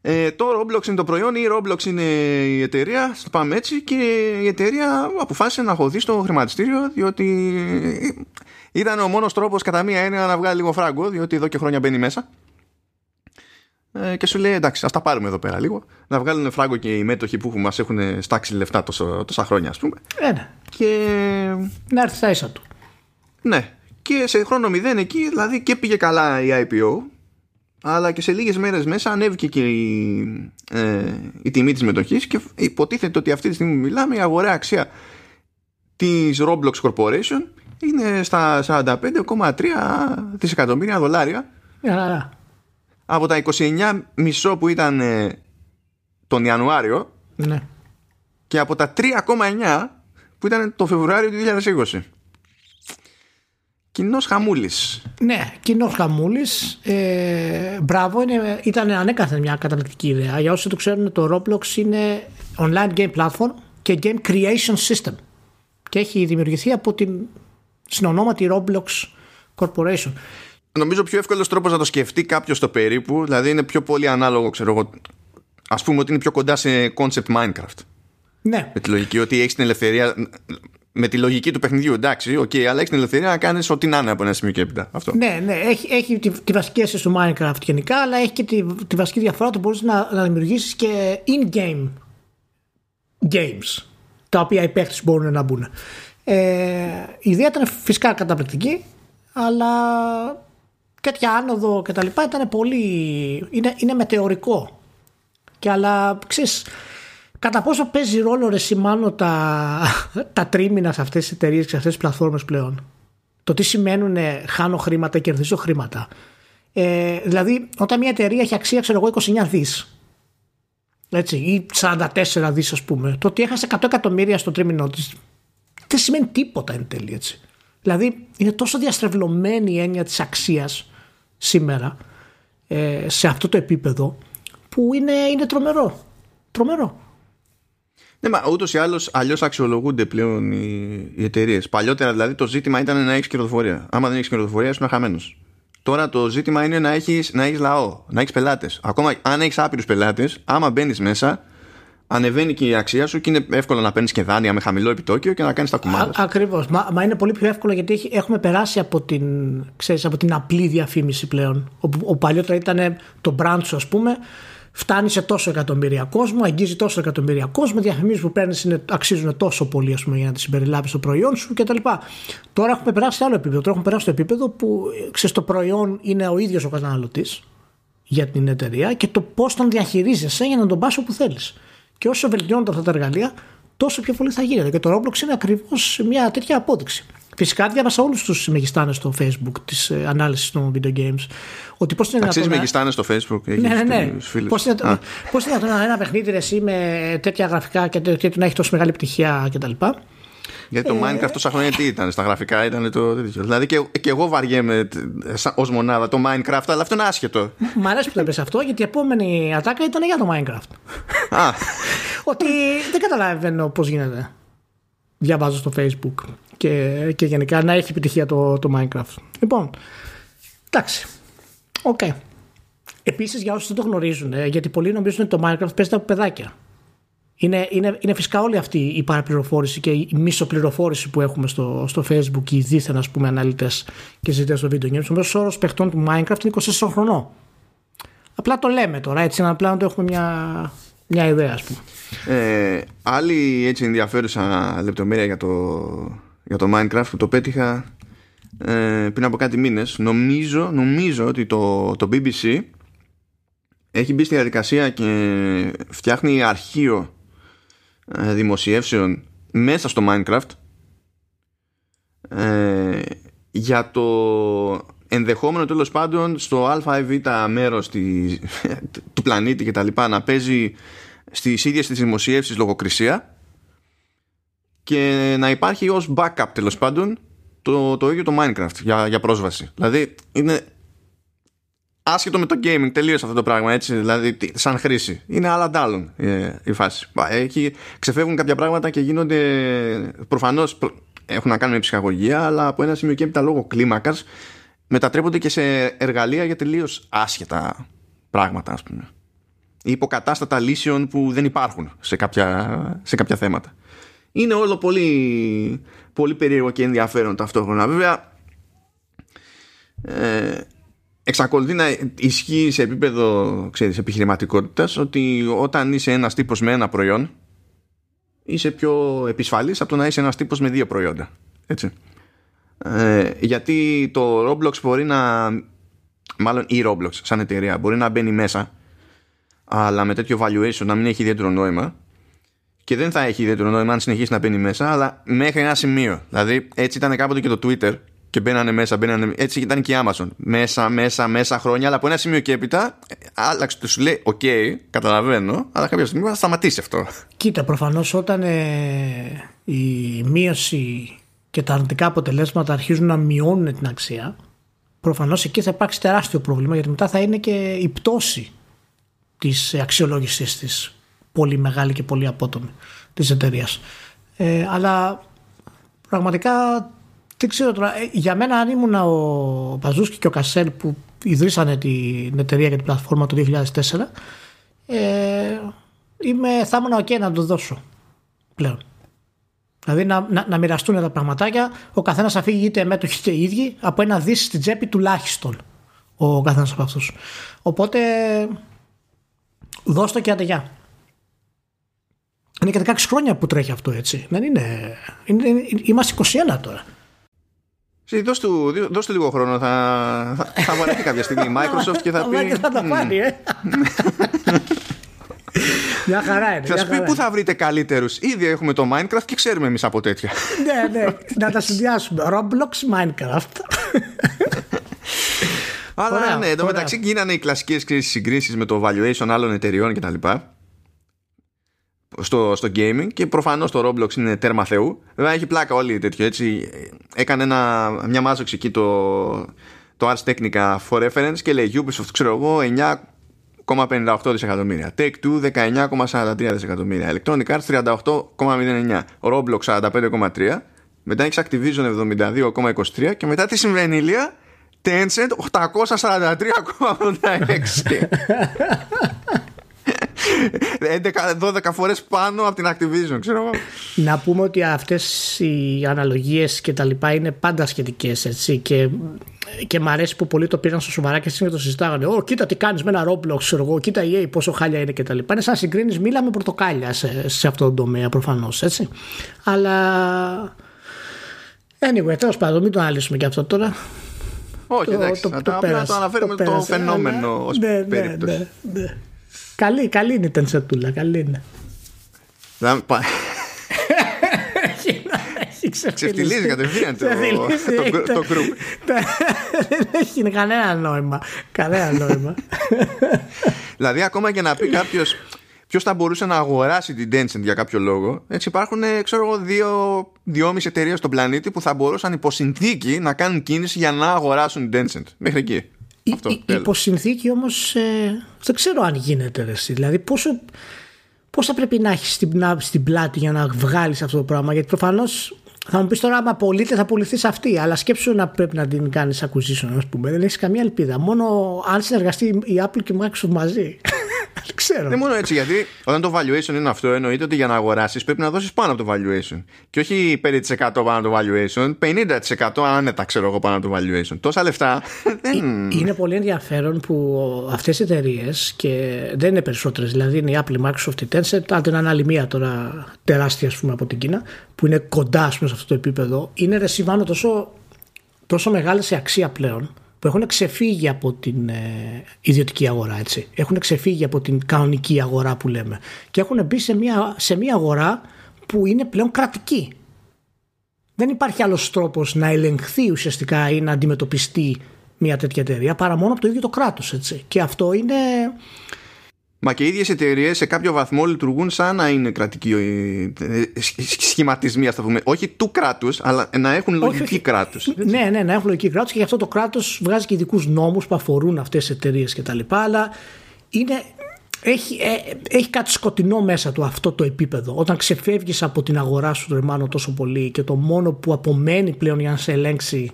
Ε, το Roblox είναι το προϊόν, η Roblox είναι η εταιρεία, πάμε έτσι και η εταιρεία αποφάσισε να χωθεί στο χρηματιστήριο διότι ήταν ο μόνος τρόπος κατά μία έννοια να βγάλει λίγο φράγκο διότι εδώ και χρόνια μπαίνει μέσα ε, και σου λέει εντάξει, ας τα πάρουμε εδώ πέρα λίγο. Να βγάλουν φράγκο και οι μέτοχοι που μας έχουν στάξει λεφτά τόσο, τόσα χρόνια, ας πούμε. Ε, ναι. Και. Να έρθει στα ίσα του. Ναι. Και σε χρόνο μηδέν εκεί, δηλαδή και πήγε καλά η IPO, αλλά και σε λίγες μέρες μέσα ανέβηκε και η, ε, η τιμή της μετοχής και υποτίθεται ότι αυτή τη στιγμή μιλάμε η αγορά αξία της Roblox Corporation είναι στα 45,3 δισεκατομμύρια δολάρια. Yeah από τα 29 μισό που ήταν ε, τον Ιανουάριο ναι. και από τα 3,9 που ήταν το Φεβρουάριο του 2020. Κοινός χαμούλης. Ναι, κοινός χαμούλης. Ε, μπράβο, είναι, ήταν ανέκαθεν μια καταπληκτική ιδέα. Για όσοι το ξέρουν, το Roblox είναι online game platform και game creation system. Και έχει δημιουργηθεί από την συνονόματη Roblox Corporation νομίζω πιο εύκολος τρόπος να το σκεφτεί κάποιος το περίπου, δηλαδή είναι πιο πολύ ανάλογο, ξέρω εγώ. Α πούμε ότι είναι πιο κοντά σε concept Minecraft. Ναι. Με τη λογική ότι έχεις την ελευθερία. Με τη λογική του παιχνιδιού, εντάξει, okay, αλλά έχεις την ελευθερία να κάνεις ό,τι να είναι από ένα σημείο και έπειτα. Αυτό. Ναι, ναι, έχει, έχει τη, τη βασική αίσθηση του Minecraft γενικά, αλλά έχει και τη, τη βασική διαφορά ότι μπορείς να, να δημιουργήσεις και in-game games, τα οποία οι παίχτε μπορούν να μπουν. Ε, η ιδέα ήταν φυσικά καταπληκτική, αλλά τέτοια άνοδο και τα λοιπά ήταν πολύ. είναι, είναι μετεωρικό. Και αλλά ξέρεις, κατά πόσο παίζει ρόλο ρε σημάνω τα, τα τρίμηνα σε αυτές τις εταιρείες και σε αυτές τις πλατφόρμες πλέον; Το τι σημαίνουν χάνω χρήματα, κερδίζω χρήματα. Ε, δηλαδή, όταν μια εταιρεία έχει αξία, ξέρω εγώ, 29 δις έτσι, ή 44 δις ας πούμε, το ότι έχασε 100 εκατομμύρια στο τρίμηνό της δεν σημαίνει τίποτα εν τέλει έτσι. Δηλαδή είναι τόσο διαστρεβλωμένη η έννοια της αξίας σήμερα ε, σε αυτό το επίπεδο που είναι, είναι τρομερό. Τρομερό. Ναι, μα ούτως ή άλλως αλλιώς αξιολογούνται πλέον οι, οι εταιρείες. Παλιότερα δηλαδή το ζήτημα ήταν να έχεις κερδοφορία. Άμα δεν έχεις κερδοφορία, είσαι χαμένο. Τώρα το ζήτημα είναι να έχεις να έχεις λαό, να έχεις πελάτες. Ακόμα αν έχεις άπειρους πελάτες, άμα μπαίνεις μέσα, ανεβαίνει και η αξία σου και είναι εύκολο να παίρνεις και δάνεια με χαμηλό επιτόκιο και να κάνεις τα κουμάντα. Ακριβώς. Μα, μα, είναι πολύ πιο εύκολο γιατί έχουμε περάσει από την, ξέρεις, από την απλή διαφήμιση πλέον. Όπου, ο παλιότερα ήταν το brand σου, ας πούμε, φτάνει σε τόσο εκατομμύρια κόσμο, αγγίζει τόσο εκατομμύρια κόσμο, διαφημίσεις που παίρνεις αξίζουν τόσο πολύ ας πούμε, για να τις συμπεριλάβεις στο προϊόν σου κτλ. Τώρα έχουμε περάσει σε άλλο επίπεδο. Τώρα έχουμε περάσει στο επίπεδο που ξέρεις, το προϊόν είναι ο ίδιος ο καταναλωτής για την εταιρεία και το πώς τον διαχειρίζεσαι για να τον πας όπου θέλεις. Και όσο βελτιώνονται αυτά τα εργαλεία, τόσο πιο πολύ θα γίνεται. Και το Roblox είναι ακριβώς μια τέτοια απόδειξη. Φυσικά διάβασα όλους τους μεγιστάνες στο Facebook της ε, ανάλυσης των video games. Ότι πώς είναι Αξίζει μεγιστάνες στο Facebook. Ναι, ναι, ναι. Πώς είναι, πώς είναι ένα παιχνίδι εσύ με τέτοια γραφικά και, και να έχει τόσο μεγάλη πτυχία κτλ. Γιατί το ε, Minecraft τόσα χρόνια τι ήταν, στα γραφικά ήταν το τέτοιο. Δηλαδή και, και εγώ βαριέμαι ως μονάδα το Minecraft, αλλά αυτό είναι άσχετο. Μ' αρέσει που το είπες αυτό, γιατί η επόμενη ατάκα ήταν για το Minecraft. Α. Ότι δεν καταλαβαίνω πώς γίνεται. Διαβάζω στο Facebook και, και γενικά να έχει επιτυχία το, το Minecraft. Λοιπόν, εντάξει. OK. Okay. Επίσης, για όσους δεν το γνωρίζουν, ε, γιατί πολλοί νομίζουν ότι το Minecraft παίζεται από παιδάκια. Είναι, είναι, είναι φυσικά όλη αυτή η παραπληροφόρηση και η μισοπληροφόρηση που έχουμε στο, στο Facebook, οι δήθεν ας πούμε αναλυτές και συζητητές στο video games. Ο μέσος όρος παιχτών του Minecraft είναι 24 χρονών. Απλά το λέμε τώρα, έτσι, απλά να το έχουμε μια, μια ιδέα, ας πούμε. Ε, άλλη έτσι ενδιαφέρουσα λεπτομέρεια για το, για το Minecraft που το πέτυχα ε, πριν από κάτι μήνες νομίζω, νομίζω ότι το, το BBC έχει μπει στη διαδικασία και φτιάχνει αρχείο ε, δημοσιεύσεων μέσα στο Minecraft ε, για το ενδεχόμενο τέλος πάντων στο α ή β μέρος (laughs) του πλανήτη και τα λοιπά να παίζει στις ίδιες τις δημοσιεύσεις λογοκρισία και να υπάρχει ως backup τέλος πάντων το, το ίδιο το Minecraft για, για πρόσβαση. Δηλαδή είναι άσχετο με το gaming τελείως αυτό το πράγμα έτσι, δηλαδή σαν χρήση. Είναι άλλα αντάλλων ε, η φάση. Έχει, ξεφεύγουν κάποια πράγματα και γίνονται προφανώς έχουν να κάνουν με ψυχαγωγία αλλά από ένα σημείο και έπειτα λόγω κλίμακας μετατρέπονται και σε εργαλεία για τελείως άσχετα πράγματα ας πούμε ή υποκατάστατα λύσεων που δεν υπάρχουν σε κάποια, σε κάποια θέματα. Είναι όλο πολύ, πολύ περίεργο και ενδιαφέρον ταυτόχρονα. Βέβαια, ε, εξακολουθεί να ισχύει σε επίπεδο ξέρεις, επιχειρηματικότητας ότι όταν είσαι ένας τύπος με ένα προϊόν είσαι πιο επισφαλής από το να είσαι ένας τύπος με δύο προϊόντα. Έτσι. Ε, γιατί το Roblox μπορεί να μάλλον η Roblox σαν εταιρεία μπορεί να μπαίνει μέσα αλλά με τέτοιο valuation να μην έχει ιδιαίτερο νόημα και δεν θα έχει ιδιαίτερο νόημα αν συνεχίσει να μπαίνει μέσα αλλά μέχρι ένα σημείο δηλαδή έτσι ήταν κάποτε και το Twitter και μπαίνανε μέσα, μπαίνανε, έτσι ήταν και η Amazon. Μέσα, μέσα, μέσα χρόνια, αλλά από ένα σημείο και έπειτα άλλαξε το σου λέει: Οκ, καταλαβαίνω, αλλά κάποια στιγμή θα σταματήσει αυτό. Κοίτα, προφανώς όταν ε, η μείωση και τα αρνητικά αποτελέσματα αρχίζουν να μειώνουν την αξία, προφανώς εκεί θα υπάρξει τεράστιο πρόβλημα γιατί μετά θα είναι και η πτώση της αξιολόγησής της πολύ μεγάλη και πολύ απότομη της εταιρείας. Ε, αλλά πραγματικά δεν ξέρω τώρα. Ε, για μένα, αν ήμουν ο Παζούσκι και ο Κασέλ που ιδρύσανε την εταιρεία για την πλατφόρμα το 2004, ε, είμαι, θα ήμουν OK να το δώσω πλέον. Δηλαδή να, να, να μοιραστούν τα πραγματάκια, ο καθένας θα φύγει είτε μέτοχοι είτε οι ίδιοι από ένα δις στην τσέπη τουλάχιστον ο καθένας από αυτούς. Οπότε δώστε και αντεγιά. Είναι και 16 χρόνια που τρέχει αυτό έτσι. Δεν είναι, είναι, είμαστε 21 τώρα. Δώσ' του, δώσ του λίγο χρόνο. Θα, θα, θα βαρεθεί κάποια στιγμή η Microsoft και θα πει. θα τα πάρει, ε. Μια χαρά είναι. Θα σου πει πού θα βρείτε καλύτερους; Ήδη έχουμε το Minecraft και ξέρουμε εμείς από τέτοια. ναι, ναι. Να τα συνδυάσουμε. Roblox, Minecraft. Αλλά ναι, εδώ μεταξύ γίνανε οι κλασικές συγκρίσεις με το valuation άλλων εταιριών κτλ στο, στο gaming και προφανώς το Roblox είναι τέρμα θεού. Βέβαια έχει πλάκα όλοι τέτοιο έτσι. Έκανε ένα, μια μάζοξη εκεί το, το Ars Technica for reference και λέει Ubisoft ξέρω εγώ 9,58 δισεκατομμύρια. Take-Two 19,43 δισεκατομμύρια. Electronic Arts 38,09 Roblox 45,3 μετά έχει Activision 72,23 και μετά τι συμβαίνει Ηλία; Tencent 843,86 (laughs) 11-12 φορές πάνω από την Activision ξέρω Να πούμε ότι αυτές οι αναλογίες και τα λοιπά είναι πάντα σχετικές έτσι και, και μ' αρέσει που πολλοί το πήραν στο σοβαρά και σήμερα το συζητάγανε Ω κοίτα τι κάνεις με ένα Roblox ξέρω εγώ, κοίτα η EA πόσο χάλια είναι και τα λοιπά Είναι σαν συγκρίνεις μήλα με πορτοκάλια σε, σε αυτό το τομέα προφανώς έτσι Αλλά Anyway, τέλος πάντων, μην το αναλύσουμε και αυτό τώρα. Όχι, εντάξει, το, το, το, το, το αναφέρουμε το, φαινόμενο ως ναι, ναι, περίπτωση. Ναι, ναι. Καλή, καλή είναι η τενσετούλα, καλή είναι. Ξεφτιλίζει κατευθείαν το, το, το group. Δεν έχει κανένα νόημα. Κανένα νόημα. δηλαδή, ακόμα και να πει κάποιος ποιος θα μπορούσε να αγοράσει την Tencent για κάποιο λόγο, έτσι υπάρχουν, ε, ξέρω εγώ, δύο, δυόμιση εταιρείες στον πλανήτη που θα μπορούσαν υποσυνθήκη να κάνουν κίνηση για να αγοράσουν την Tencent. Μέχρι εκεί. Αυτό, υπό συνθήκη όμως ε, δεν ξέρω αν γίνεται ρε, δηλαδή πόσο, πώς θα πρέπει να έχεις στην, στην πλάτη για να βγάλεις αυτό το πράγμα; Γιατί προφανώς θα μου πεις τώρα, άμα πωλείται, θα πουληθεί αυτή. Αλλά σκέψου να πρέπει να την κάνεις acquisition, ας πούμε. Δεν έχεις καμία ελπίδα. Μόνο αν συνεργαστεί η Apple και η Microsoft μαζί. Δεν ξέρω. Δεν μόνο έτσι, γιατί όταν το valuation είναι αυτό, εννοείται ότι για να αγοράσεις πρέπει να δώσεις πάνω από το valuation. Και όχι 5% πάνω από το valuation, 50% άνετα ξέρω εγώ πάνω από το valuation. Τόσα λεφτά. (laughs) Δεν... Είναι πολύ ενδιαφέρον που αυτές οι εταιρείες και δεν είναι περισσότερες, δηλαδή είναι η Apple, η Microsoft, η Tencent, αν την άλλη μία τώρα τεράστια ας πούμε, από την Κίνα, που είναι κοντά πούμε, σε αυτό το επίπεδο, είναι ρεσιβάνω τόσο, τόσο μεγάλε σε αξία πλέον που έχουν ξεφύγει από την ε, ιδιωτική αγορά, έτσι. Έχουν ξεφύγει από την κανονική αγορά που λέμε και έχουν μπει σε μια, σε μια αγορά που είναι πλέον κρατική. Δεν υπάρχει άλλος τρόπος να ελεγχθεί ουσιαστικά ή να αντιμετωπιστεί μια τέτοια εταιρεία παρά μόνο από το ίδιο το κράτος, έτσι. Και αυτό είναι... Μα και οι ίδιες εταιρείες σε κάποιο βαθμό λειτουργούν σαν να είναι κρατικοί ε, σχηματισμοί, ας το πούμε. Όχι του κράτους, αλλά να έχουν λογική κράτους. Ναι, ναι, να έχουν λογική κράτους και γι' αυτό το κράτος βγάζει και ειδικούς νόμους που αφορούν αυτές τις εταιρείες κτλ. Αλλά είναι, έχει, ε, έχει κάτι σκοτεινό μέσα του αυτό το επίπεδο. Όταν ξεφεύγεις από την αγορά σου το ρημάνο τόσο πολύ και το μόνο που απομένει πλέον για να σε ελέγξει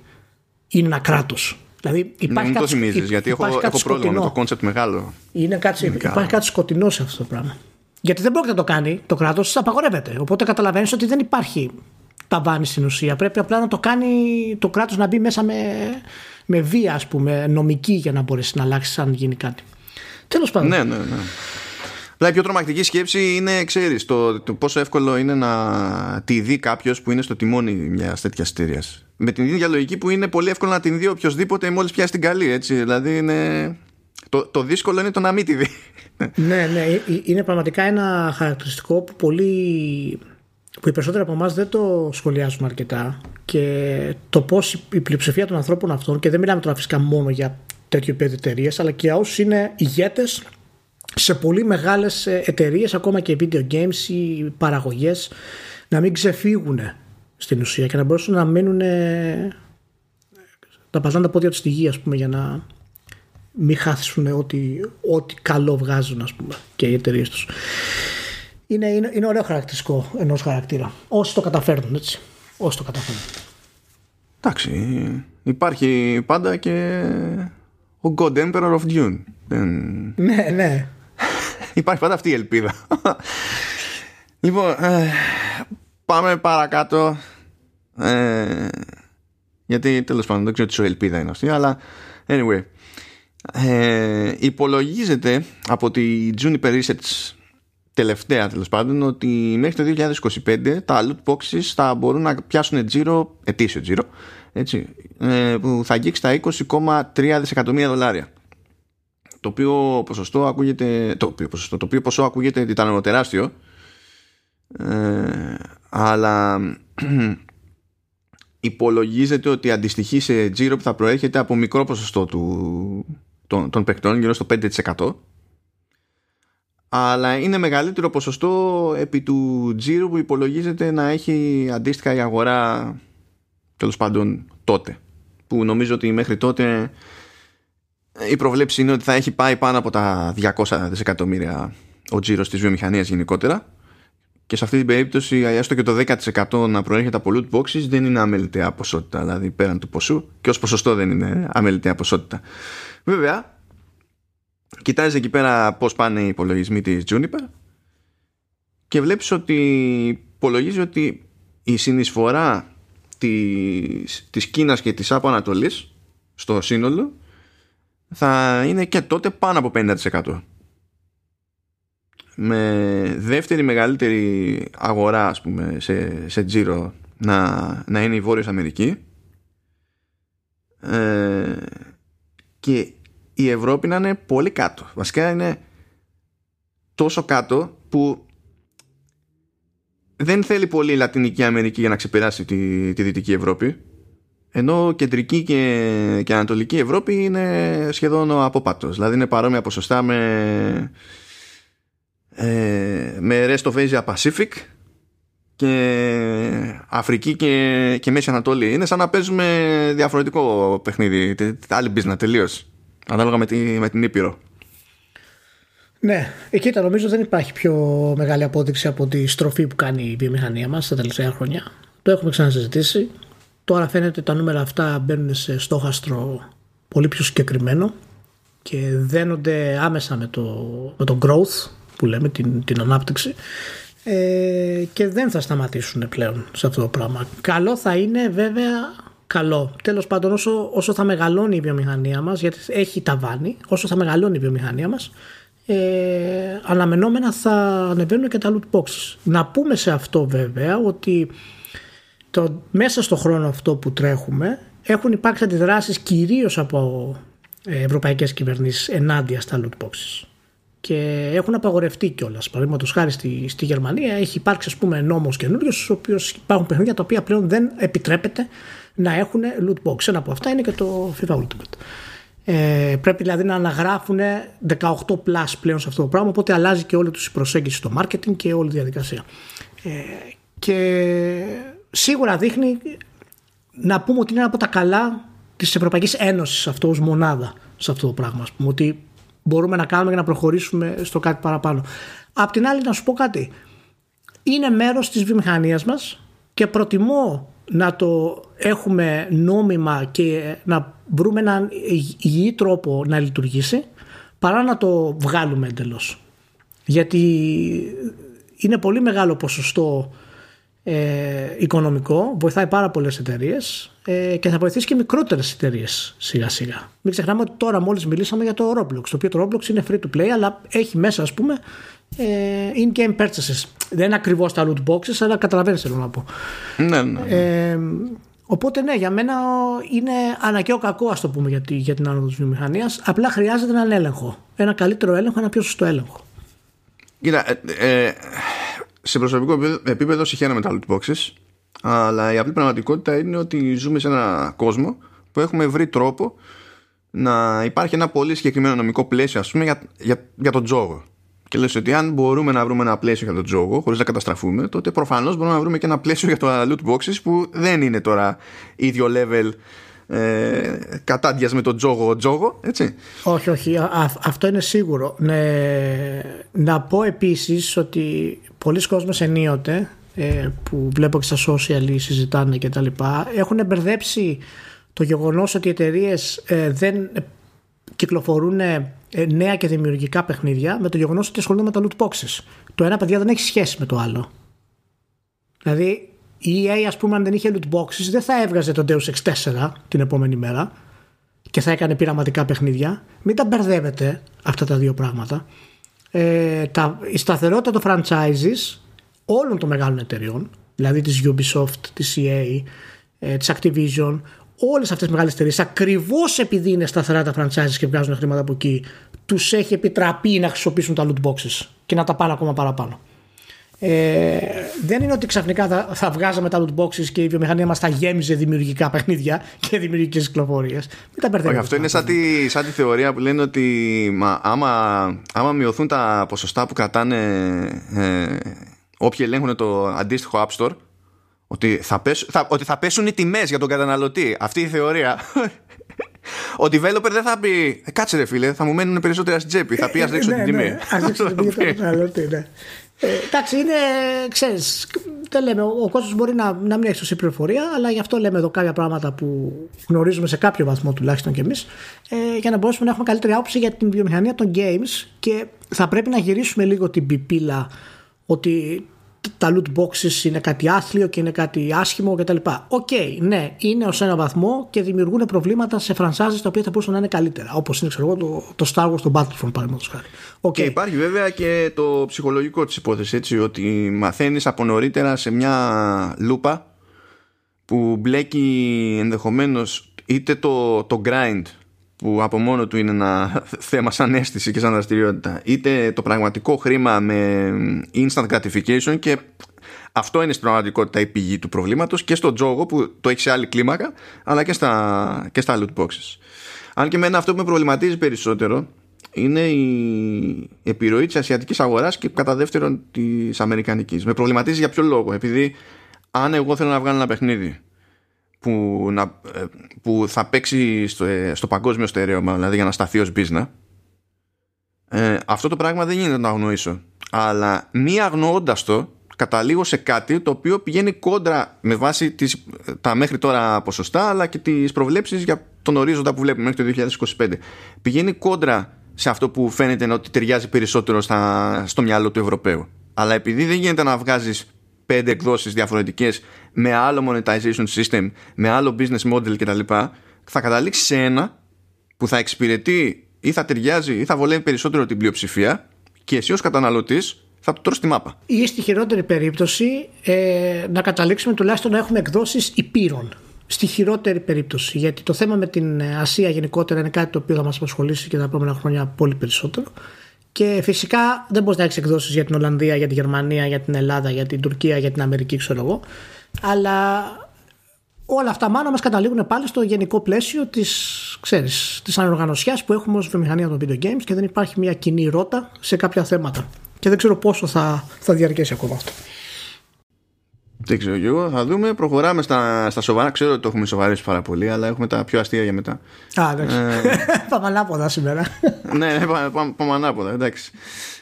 είναι ένα κράτος. Δηλαδή υπάρχει ναι, κάτι, το θυμίζεις, γιατί έχω, έχω πρόβλημα με το concept μεγάλο. Είναι κάτι, υπάρχει κάτι σκοτεινό σε αυτό το πράγμα. Γιατί δεν πρόκειται να το κάνει το κράτος, απαγορεύεται. Οπότε καταλαβαίνεις ότι δεν υπάρχει ταβάνι στην ουσία. Πρέπει απλά να το κάνει το κράτος να μπει μέσα με, με βία, ας πούμε, νομική για να μπορέσει να αλλάξει αν γίνει κάτι. Τέλος πάντων. Ναι, ναι, ναι. Δηλαδή, η πιο τρομακτική σκέψη είναι, ξέρεις, το, το, πόσο εύκολο είναι να τη δει κάποιος που είναι στο τιμόνι μιας τέτοιας εταιρείας. Με την ίδια λογική που είναι πολύ εύκολο να την δει οποιοδήποτε μόλις πιάσει την καλή, έτσι. Δηλαδή, είναι. Το, το δύσκολο είναι το να μην τη δει. ναι, ναι. Ε, ε, είναι πραγματικά ένα χαρακτηριστικό που πολύ. που οι περισσότεροι από εμάς δεν το σχολιάζουμε αρκετά και το πώς η πλειοψηφία των ανθρώπων αυτών, και δεν μιλάμε τώρα φυσικά μόνο για τέτοιου επίπεδο εταιρείες, αλλά και για όσους είναι ηγέτες σε πολύ μεγάλες ε, εταιρείες, ακόμα και video games ή παραγωγές να μην ξεφύγουν στην ουσία και να μπορέσουν να μείνουν να πατάνε τα πόδια τους στη γη ας πούμε για να μην χάσουν ό,τι, ό,τι καλό βγάζουν ας πούμε και οι εταιρείες τους. Είναι, είναι, είναι ωραίο χαρακτηριστικό ενός χαρακτήρα. Όσοι το καταφέρνουν έτσι. Όσοι το καταφέρνουν. Εντάξει υπάρχει πάντα και ο God Emperor of Dune. Ναι ναι Υπάρχει πάντα αυτή η ελπίδα. λοιπόν, ε, πάμε παρακάτω. Ε, γιατί τέλος πάντων δεν ξέρω τι σου ελπίδα είναι αυτή, αλλά anyway. Ε, υπολογίζεται από τη Juniper Research τελευταία τέλος πάντων ότι μέχρι το 2025 τα loot boxes θα μπορούν να πιάσουν τζίρο, ετήσιο τζίρο, έτσι, ε, που θα αγγίξει τα 20,3 δισεκατομμύρια δολάρια το οποίο ποσοστό ακούγεται το οποίο, ποσοστό, το οποίο ποσό ακούγεται ήταν τεράστιο. Ε, αλλά (clears throat) υπολογίζεται ότι αντιστοιχεί σε τζίρο που θα προέρχεται από μικρό ποσοστό του, των, των παικτών γύρω στο 5% αλλά είναι μεγαλύτερο ποσοστό επί του τζίρου που υπολογίζεται να έχει αντίστοιχα η αγορά τέλος πάντων τότε. Που νομίζω ότι μέχρι τότε η προβλέψη είναι ότι θα έχει πάει πάνω από τα 200 δισεκατομμύρια ο τζίρος της βιομηχανίας γενικότερα. Και σε αυτή την περίπτωση έστω και το 10% να προέρχεται από loot boxes δεν είναι αμεληταία ποσότητα δηλαδή πέραν του ποσού και ως ποσοστό δεν είναι αμεληταία ποσότητα βέβαια κοιτάζεις εκεί πέρα πως πάνε οι υπολογισμοί της Juniper και βλέπεις ότι υπολογίζει ότι η συνεισφορά της, της Κίνας και της Άπο Ανατολής στο σύνολο θα είναι και τότε πάνω από 50% με δεύτερη μεγαλύτερη αγορά ας πούμε σε, σε τζίρο να, να είναι η Βόρειος Αμερική. Ε, και η Ευρώπη να είναι πολύ κάτω. Βασικά είναι τόσο κάτω που δεν θέλει πολύ η Λατινική Αμερική για να ξεπεράσει τη, τη Δυτική Ευρώπη ενώ κεντρική και, και ανατολική Ευρώπη είναι σχεδόν ο απόπατος. Δηλαδή είναι παρόμοια ποσοστά με, ε, με Rest of Asia Pacific και Αφρική και, και Μέση Ανατολή. Είναι σαν να παίζουμε διαφορετικό παιχνίδι, άλλη business τελείως. Ανάλογα με, τη, με την Ήπειρο. Ναι, εκεί τα νομίζω δεν υπάρχει πιο μεγάλη απόδειξη από τη στροφή που κάνει η βιομηχανία μας τα τελευταία χρόνια. Το έχουμε ξανασυζητήσει. Τώρα φαίνεται τα νούμερα αυτά μπαίνουν σε στόχαστρο πολύ πιο συγκεκριμένο και δένονται άμεσα με το, με το growth που λέμε, την, την ανάπτυξη ε, και δεν θα σταματήσουν πλέον σε αυτό το πράγμα. Καλό θα είναι βέβαια καλό. Τέλος πάντων όσο, όσο θα μεγαλώνει η βιομηχανία μας, γιατί έχει ταβάνι, όσο θα μεγαλώνει η βιομηχανία μας, ε, αναμενόμενα θα ανεβαίνουν και τα loot boxes. Να πούμε σε αυτό βέβαια ότι το, μέσα στο χρόνο αυτό που τρέχουμε έχουν υπάρξει αντιδράσεις κυρίως από ε, ευρωπαϊκές κυβερνήσεις ενάντια στα loot boxes και έχουν απαγορευτεί κιόλας. Παραδείγματος χάρη στη, στη Γερμανία έχει υπάρξει ας πούμε νόμος καινούριος στους οποίους υπάρχουν παιχνίδια τα οποία πλέον δεν επιτρέπεται να έχουν loot box. Ένα από αυτά είναι και το FIFA Ultimate. Ε, πρέπει δηλαδή να αναγράφουν 18 plus πλέον σε αυτό το πράγμα, οπότε αλλάζει και όλη τους η προσέγγιση στο marketing και όλη η διαδικασία. Ε, και σίγουρα δείχνει να πούμε ότι είναι ένα από τα καλά της Ευρωπαϊκής Ένωσης αυτό ως μονάδα σε αυτό το πράγμα. πούμε, ότι μπορούμε να κάνουμε για να προχωρήσουμε στο κάτι παραπάνω. Απ' την άλλη, να σου πω κάτι. Είναι μέρος της βιομηχανίας μας και προτιμώ να το έχουμε νόμιμα και να βρούμε έναν υγιή τρόπο να λειτουργήσει παρά να το βγάλουμε εντελώς. Γιατί είναι πολύ μεγάλο ποσοστό ε, οικονομικό, βοηθάει πάρα πολλές εταιρείες ε, και θα βοηθήσει και μικρότερες εταιρείες σιγά σιγά. Μην ξεχνάμε ότι τώρα μόλις μιλήσαμε για το Roblox, το οποίο το Roblox είναι free to play αλλά έχει μέσα ας πούμε ε, in-game purchases. Δεν είναι ακριβώς τα loot boxes αλλά καταλαβαίνεις θέλω να πω. Ναι, ναι. Ε, οπότε ναι, για μένα είναι αναγκαίο κακό ας το πούμε για, τη, για την άνοδο της βιομηχανίας. Απλά χρειάζεται έναν έλεγχο. Ένα καλύτερο έλεγχο, ένα πιο σωστό έλεγχο. Κοίτα, ε, ε, σε προσωπικό επίπεδο συγχαίρομαι τα loot boxes αλλά η απλή πραγματικότητα είναι ότι ζούμε σε ένα κόσμο που έχουμε βρει τρόπο να υπάρχει ένα πολύ συγκεκριμένο νομικό πλαίσιο ας πούμε για, για, για τον τζόγο. Και λες ότι αν μπορούμε να βρούμε ένα πλαίσιο για τον τζόγο χωρίς να καταστραφούμε τότε προφανώς μπορούμε να βρούμε και ένα πλαίσιο για τα loot boxes που δεν είναι τώρα ίδιο level ε, κατάντιας με τον τζόγο τζόγο έτσι. Όχι, όχι, αυτό είναι σίγουρο. Ναι, να πω επίσης ότι πολλοί κόσμος ενίοτε ε, που βλέπω και στα social συζητάνε και τα λοιπά έχουν μπερδέψει το γεγονός ότι οι εταιρείες ε, δεν κυκλοφορούν ε, νέα και δημιουργικά παιχνίδια με το γεγονός ότι ασχολούνται με τα loot boxes. Το ένα παιδιά δεν έχει σχέση με το άλλο. Δηλαδή η EA ας πούμε αν δεν είχε loot boxes δεν θα έβγαζε το Deus Ex 4 την επόμενη μέρα και θα έκανε πειραματικά παιχνίδια. Μην τα μπερδεύετε αυτά τα δύο πράγματα. Ε, τα, η σταθερότητα των franchises όλων των μεγάλων εταιριών, δηλαδή της Ubisoft, της EA, ε, της Activision, όλες αυτές τις μεγάλες εταιρείες, ακριβώς επειδή είναι σταθερά τα franchises και βγάζουν χρήματα από εκεί, τους έχει επιτραπεί να χρησιμοποιήσουν τα loot boxes και να τα πάνε ακόμα παραπάνω. Ε, δεν είναι ότι ξαφνικά θα, θα βγάζαμε τα loot boxes και η βιομηχανία μας θα γέμιζε δημιουργικά παιχνίδια και δημιουργικές κυκλοφορίες. Μην τα Αυτό είναι σαν τη, σαν τη θεωρία που λένε ότι μα, άμα, άμα μειωθούν τα ποσοστά που κρατάνε ε, όποιοι ελέγχουν το αντίστοιχο App Store ότι θα, πέσουν, θα, ότι θα πέσουν οι τιμές για τον καταναλωτή. Αυτή η θεωρία. (laughs) Ο developer δεν θα πει «Ε, Κάτσε ρε φίλε, θα μου μένουν περισσότερα στην τσέπη. Θα πει ας ρίξω ναι, την τιμή. Ναι, ας ρίξω την τιμή (laughs) για τον καταναλωτή, ναι. Ε, εντάξει, είναι, ξέρεις, δεν λέμε, ο, ο κόσμος μπορεί να, να μην έχει σωστή πληροφορία, αλλά γι' αυτό λέμε εδώ κάποια πράγματα που γνωρίζουμε σε κάποιο βαθμό τουλάχιστον κι εμείς, ε, για να μπορέσουμε να έχουμε καλύτερη άποψη για την βιομηχανία των games και θα πρέπει να γυρίσουμε λίγο την πιπίλα ότι τα loot boxes είναι κάτι άθλιο και είναι κάτι άσχημο κτλ. OK, okay, ναι, είναι ως ένα βαθμό και δημιουργούν προβλήματα σε franchises τα οποία θα μπορούσαν να είναι καλύτερα. Όπως είναι ξέρω, το, το Star Wars, το Battlefront παραδείγματος χάρη. Okay. Και υπάρχει βέβαια και το ψυχολογικό της υπόθεση, έτσι, ότι μαθαίνεις από νωρίτερα σε μια λούπα που μπλέκει ενδεχομένως είτε το, το grind που από μόνο του είναι ένα (laughs) θέμα σαν αίσθηση και σαν δραστηριότητα είτε το πραγματικό χρήμα με instant gratification και αυτό είναι στην πραγματικότητα η πηγή του προβλήματος και στο τζόγο που το έχει σε άλλη κλίμακα αλλά και στα, και στα loot boxes αν και εμένα αυτό που με προβληματίζει περισσότερο είναι η επιρροή της ασιατικής αγοράς και κατά δεύτερον της αμερικανικής με προβληματίζει για ποιο λόγο επειδή αν εγώ θέλω να βγάλω ένα παιχνίδι που, να, ε, που θα παίξει στο, ε, στο παγκόσμιο στερέωμα, δηλαδή για να σταθεί ως business, ε, αυτό το πράγμα δεν γίνεται να αγνοήσω. Αλλά μη αγνοώντας το, καταλήγω σε κάτι το οποίο πηγαίνει κόντρα με βάση τις, τα μέχρι τώρα ποσοστά, αλλά και τις προβλέψεις για τον ορίζοντα που βλέπουμε μέχρι το 2025. Πηγαίνει κόντρα σε αυτό που φαίνεται ότι ταιριάζει περισσότερο στα, στο μυαλό του Ευρωπαίου. Αλλά επειδή δεν γίνεται να βγάζεις πέντε εκδόσεις διαφορετικές με άλλο monetization system, με άλλο business model κτλ. Θα καταλήξεις σε ένα που θα εξυπηρετεί ή θα ταιριάζει ή θα βολεύει περισσότερο την πλειοψηφία και εσύ ως καταναλωτής θα το τρως τη μάπα. Ή στη χειρότερη περίπτωση ε, να καταλήξουμε τουλάχιστον να έχουμε εκδόσεις υπήρων. Στη χειρότερη περίπτωση. Γιατί το θέμα με την Ασία γενικότερα είναι κάτι το οποίο θα μας απασχολήσει και τα επόμενα χρόνια πολύ περισσότερο. Και φυσικά δεν μπορεί να έχεις εκδόσεις για την Ολλανδία, για τη Γερμανία, για την Ελλάδα, για την Τουρκία, για την Αμερική, ξέρω εγώ. Αλλά όλα αυτά μάλλον μας καταλήγουν πάλι στο γενικό πλαίσιο της ξέρεις, της ανοργανωσιάς που έχουμε ως βιομηχανία των video games και δεν υπάρχει μια κοινή ρότα σε κάποια θέματα. Και δεν ξέρω πόσο θα, θα διαρκέσει ακόμα αυτό. Δεν ξέρω και εγώ. Θα δούμε. Προχωράμε στα, στα σοβαρά. Ξέρω ότι το έχουμε σοβαρέσει πάρα πολύ, αλλά έχουμε τα πιο αστεία για μετά. Α, εντάξει. Ε... (laughs) πάμε ανάποδα σήμερα. (laughs) ναι, ναι, πάμε, πάμε ανάποδα. Εντάξει.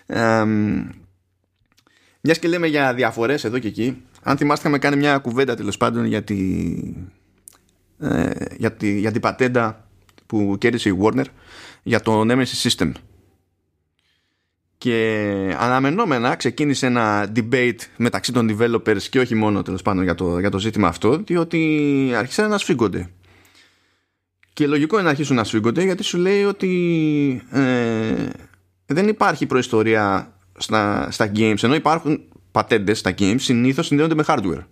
Ε, μιας και λέμε για διαφορές εδώ και εκεί. Αν θυμάστε, είχαμε κάνει μια κουβέντα τέλος πάντων για, τη, ε, για, τη, για την πατέντα που κέρδισε η Warner για το Nemesis System και αναμενόμενα ξεκίνησε ένα debate μεταξύ των developers και όχι μόνο τέλος πάντων για το, για το ζήτημα αυτό διότι άρχισαν να σφίγγονται. Και λογικό είναι να αρχίσουν να σφίγγονται γιατί σου λέει ότι ε, δεν υπάρχει προϊστορία στα, στα games ενώ υπάρχουν πατέντες στα games συνήθως συνδέονται με hardware.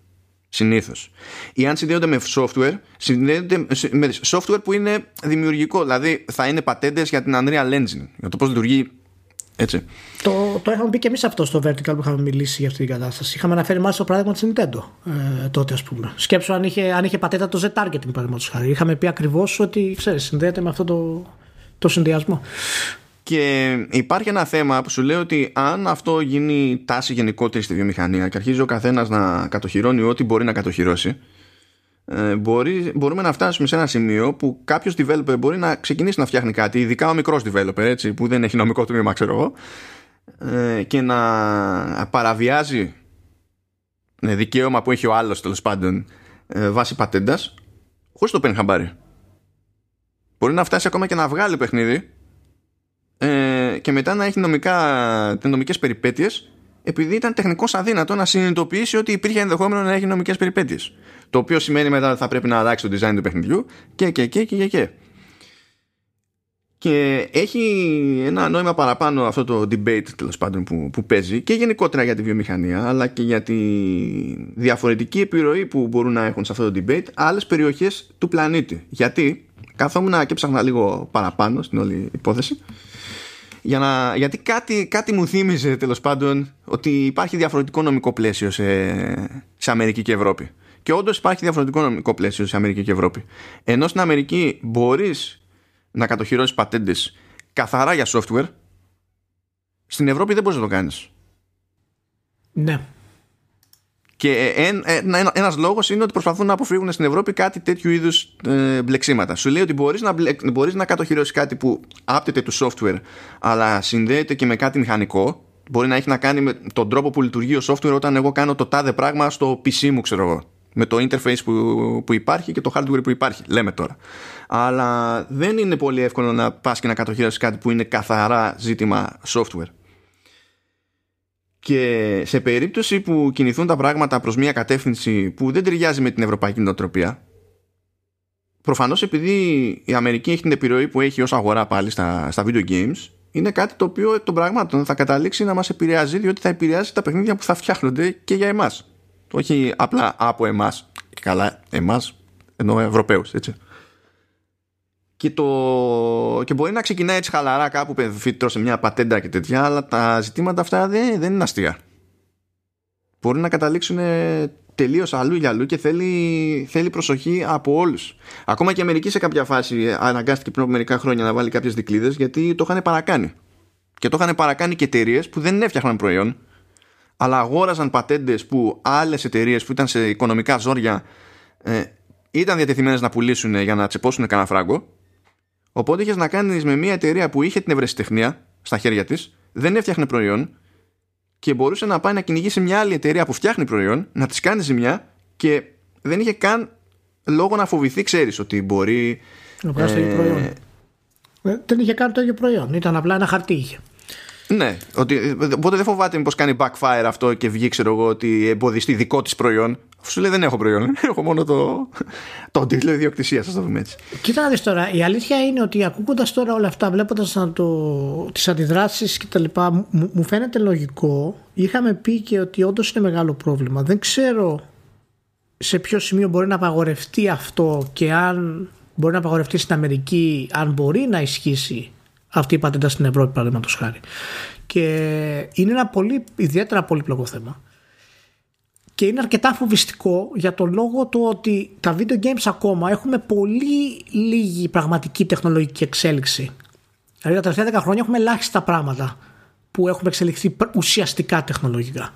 Συνήθως. Ή αν συνδέονται με software συνδέονται με software που είναι δημιουργικό δηλαδή θα είναι πατέντες για την Unreal Engine για το πώς λειτουργεί έτσι. Το, το είχαμε πει και εμείς αυτό στο Vertical που είχαμε μιλήσει για αυτή την κατάσταση. Είχαμε αναφέρει μάλιστα το παράδειγμα της Nintendo ε, τότε, ας πούμε. Σκέψω αν είχε, αν είχε πατέτα το Z-Targeting, παραδείγματος χάρη. Είχαμε πει ακριβώς ότι ξέρεις, συνδέεται με αυτό το, το συνδυασμό. Και υπάρχει ένα θέμα που σου λέει ότι αν αυτό γίνει τάση γενικότερη στη βιομηχανία και αρχίζει ο καθένας να κατοχυρώνει ό,τι μπορεί να κατοχυρώσει, ε, μπορεί, μπορούμε να φτάσουμε σε ένα σημείο που κάποιος developer μπορεί να ξεκινήσει να φτιάχνει κάτι, ειδικά ο μικρός developer, έτσι, που δεν έχει νομικό τμήμα, ξέρω εγώ, ε, και να παραβιάζει ναι, δικαίωμα που έχει ο άλλος τέλος πάντων ε, βάσει πατέντας, χωρίς το παίρνει χαμπάρι. Μπορεί να φτάσει ακόμα και να βγάλει παιχνίδι ε, και μετά να έχει νομικά, νομικές περιπέτειες επειδή ήταν τεχνικώς αδύνατο να συνειδητοποιήσει ότι υπήρχε ενδεχόμενο να έχει νομικές περιπέτειες. Το οποίο σημαίνει μετά ότι θα πρέπει να αλλάξει το design του παιχνιδιού και και και και και. Και έχει ένα νόημα παραπάνω αυτό το debate τέλος πάντων που, που παίζει και γενικότερα για τη βιομηχανία αλλά και για τη διαφορετική επιρροή που μπορούν να έχουν σε αυτό το debate άλλες περιοχές του πλανήτη. Γιατί καθόμουν και ψάχνα λίγο παραπάνω στην όλη υπόθεση για να, γιατί κάτι, κάτι μου θύμιζε τέλος πάντων ότι υπάρχει διαφορετικό νομικό πλαίσιο σε, σε Αμερική και Ευρώπη. Και όντως υπάρχει διαφορετικό νομικό πλαίσιο σε Αμερική και Ευρώπη. Ενώ στην Αμερική μπορείς να κατοχυρώσεις πατέντες καθαρά για software, στην Ευρώπη δεν μπορείς να το κάνεις. Ναι. Και ένα ένας λόγος είναι ότι προσπαθούν να αποφύγουν στην Ευρώπη κάτι τέτοιου είδους ε, μπλεξίματα. Σου λέει ότι μπορείς να, μπορείς να κατοχυρώσεις κάτι που άπτεται του software αλλά συνδέεται και με κάτι μηχανικό. Μπορεί να έχει να κάνει με τον τρόπο που λειτουργεί ο software όταν εγώ κάνω το τάδε πράγμα στο PC μου, ξέρω εγώ. Με το interface που, που υπάρχει και το hardware που υπάρχει, λέμε τώρα. Αλλά δεν είναι πολύ εύκολο να πας και να κατοχυρώσεις κάτι που είναι καθαρά ζήτημα software. Και σε περίπτωση που κινηθούν τα πράγματα προς μια κατεύθυνση που δεν ταιριάζει με την ευρωπαϊκή νοοτροπία, προφανώς επειδή η Αμερική έχει την επιρροή που έχει ως αγορά πάλι στα, στα video games, είναι κάτι το οποίο εκ των πραγμάτων θα καταλήξει να μας επηρεάζει διότι θα επηρεάσει τα παιχνίδια που θα φτιάχνονται και για εμάς. Όχι απλά από εμάς και καλά εμάς ενώ Ευρωπαίους έτσι και, το... και μπορεί να ξεκινάει έτσι χαλαρά κάπου σε μια πατέντα και τέτοια αλλά τα ζητήματα αυτά δεν, δεν είναι αστεία μπορεί να καταλήξουν τελείως αλλού για αλλού και θέλει, θέλει προσοχή από όλους. Ακόμα και η Αμερική σε κάποια φάση αναγκάστηκε πριν από μερικά χρόνια να βάλει κάποιες δικλείδε γιατί το είχαν παρακάνει. Και το είχαν παρακάνει και εταιρείες που δεν έφτιαχναν προϊόν, αλλά αγόραζαν πατέντες που άλλες εταιρείες που ήταν σε οικονομικά ζόρια ε, ήταν διατεθειμένες να πουλήσουν για να τσεπώσουν κανένα φράγκο Οπότε είχες να κάνεις με μια εταιρεία που είχε την ευρεσιτεχνία στα χέρια της, δεν έφτιαχνε προϊόν και μπορούσε να πάει να κυνηγήσει μια άλλη εταιρεία που φτιάχνει προϊόν, να της κάνει ζημιά και δεν είχε καν λόγο να φοβηθεί, ξέρεις ότι μπορεί. Να βγάλει το ίδιο προϊόν. Ε, δεν είχε καν το ίδιο προϊόν. Ήταν απλά ένα χαρτί είχε. Ναι, ότι, οπότε δεν φοβάται μήπως κάνει backfire αυτό και βγει ξέρω εγώ ότι εμποδιστεί δικό της προϊόν Αφού σου λέει δεν έχω προϊόν, (laughs) έχω μόνο το, το τίτλο ιδιοκτησία, ας το πούμε έτσι. Κοίτα να δεις τώρα, η αλήθεια είναι ότι ακούγοντας τώρα όλα αυτά, βλέποντας τις αντιδράσεις κτλ., μου, μου φαίνεται λογικό. Είχαμε πει και ότι όντως είναι μεγάλο πρόβλημα. Δεν ξέρω σε ποιο σημείο μπορεί να απαγορευτεί αυτό και αν μπορεί να απαγορευτεί στην Αμερική, αν μπορεί να ισχύσει αυτή η πατέντας στην Ευρώπη, παραδείγματος χάρη. Και είναι ένα πολύ, ιδιαίτερα πολύπλοκο θέμα. Και είναι αρκετά φοβιστικό για τον λόγο του ότι τα video games ακόμα έχουμε πολύ λίγη πραγματική τεχνολογική εξέλιξη. Δηλαδή τα τελευταία 10 χρόνια έχουμε ελάχιστα πράγματα που έχουμε εξελιχθεί ουσιαστικά τεχνολογικά.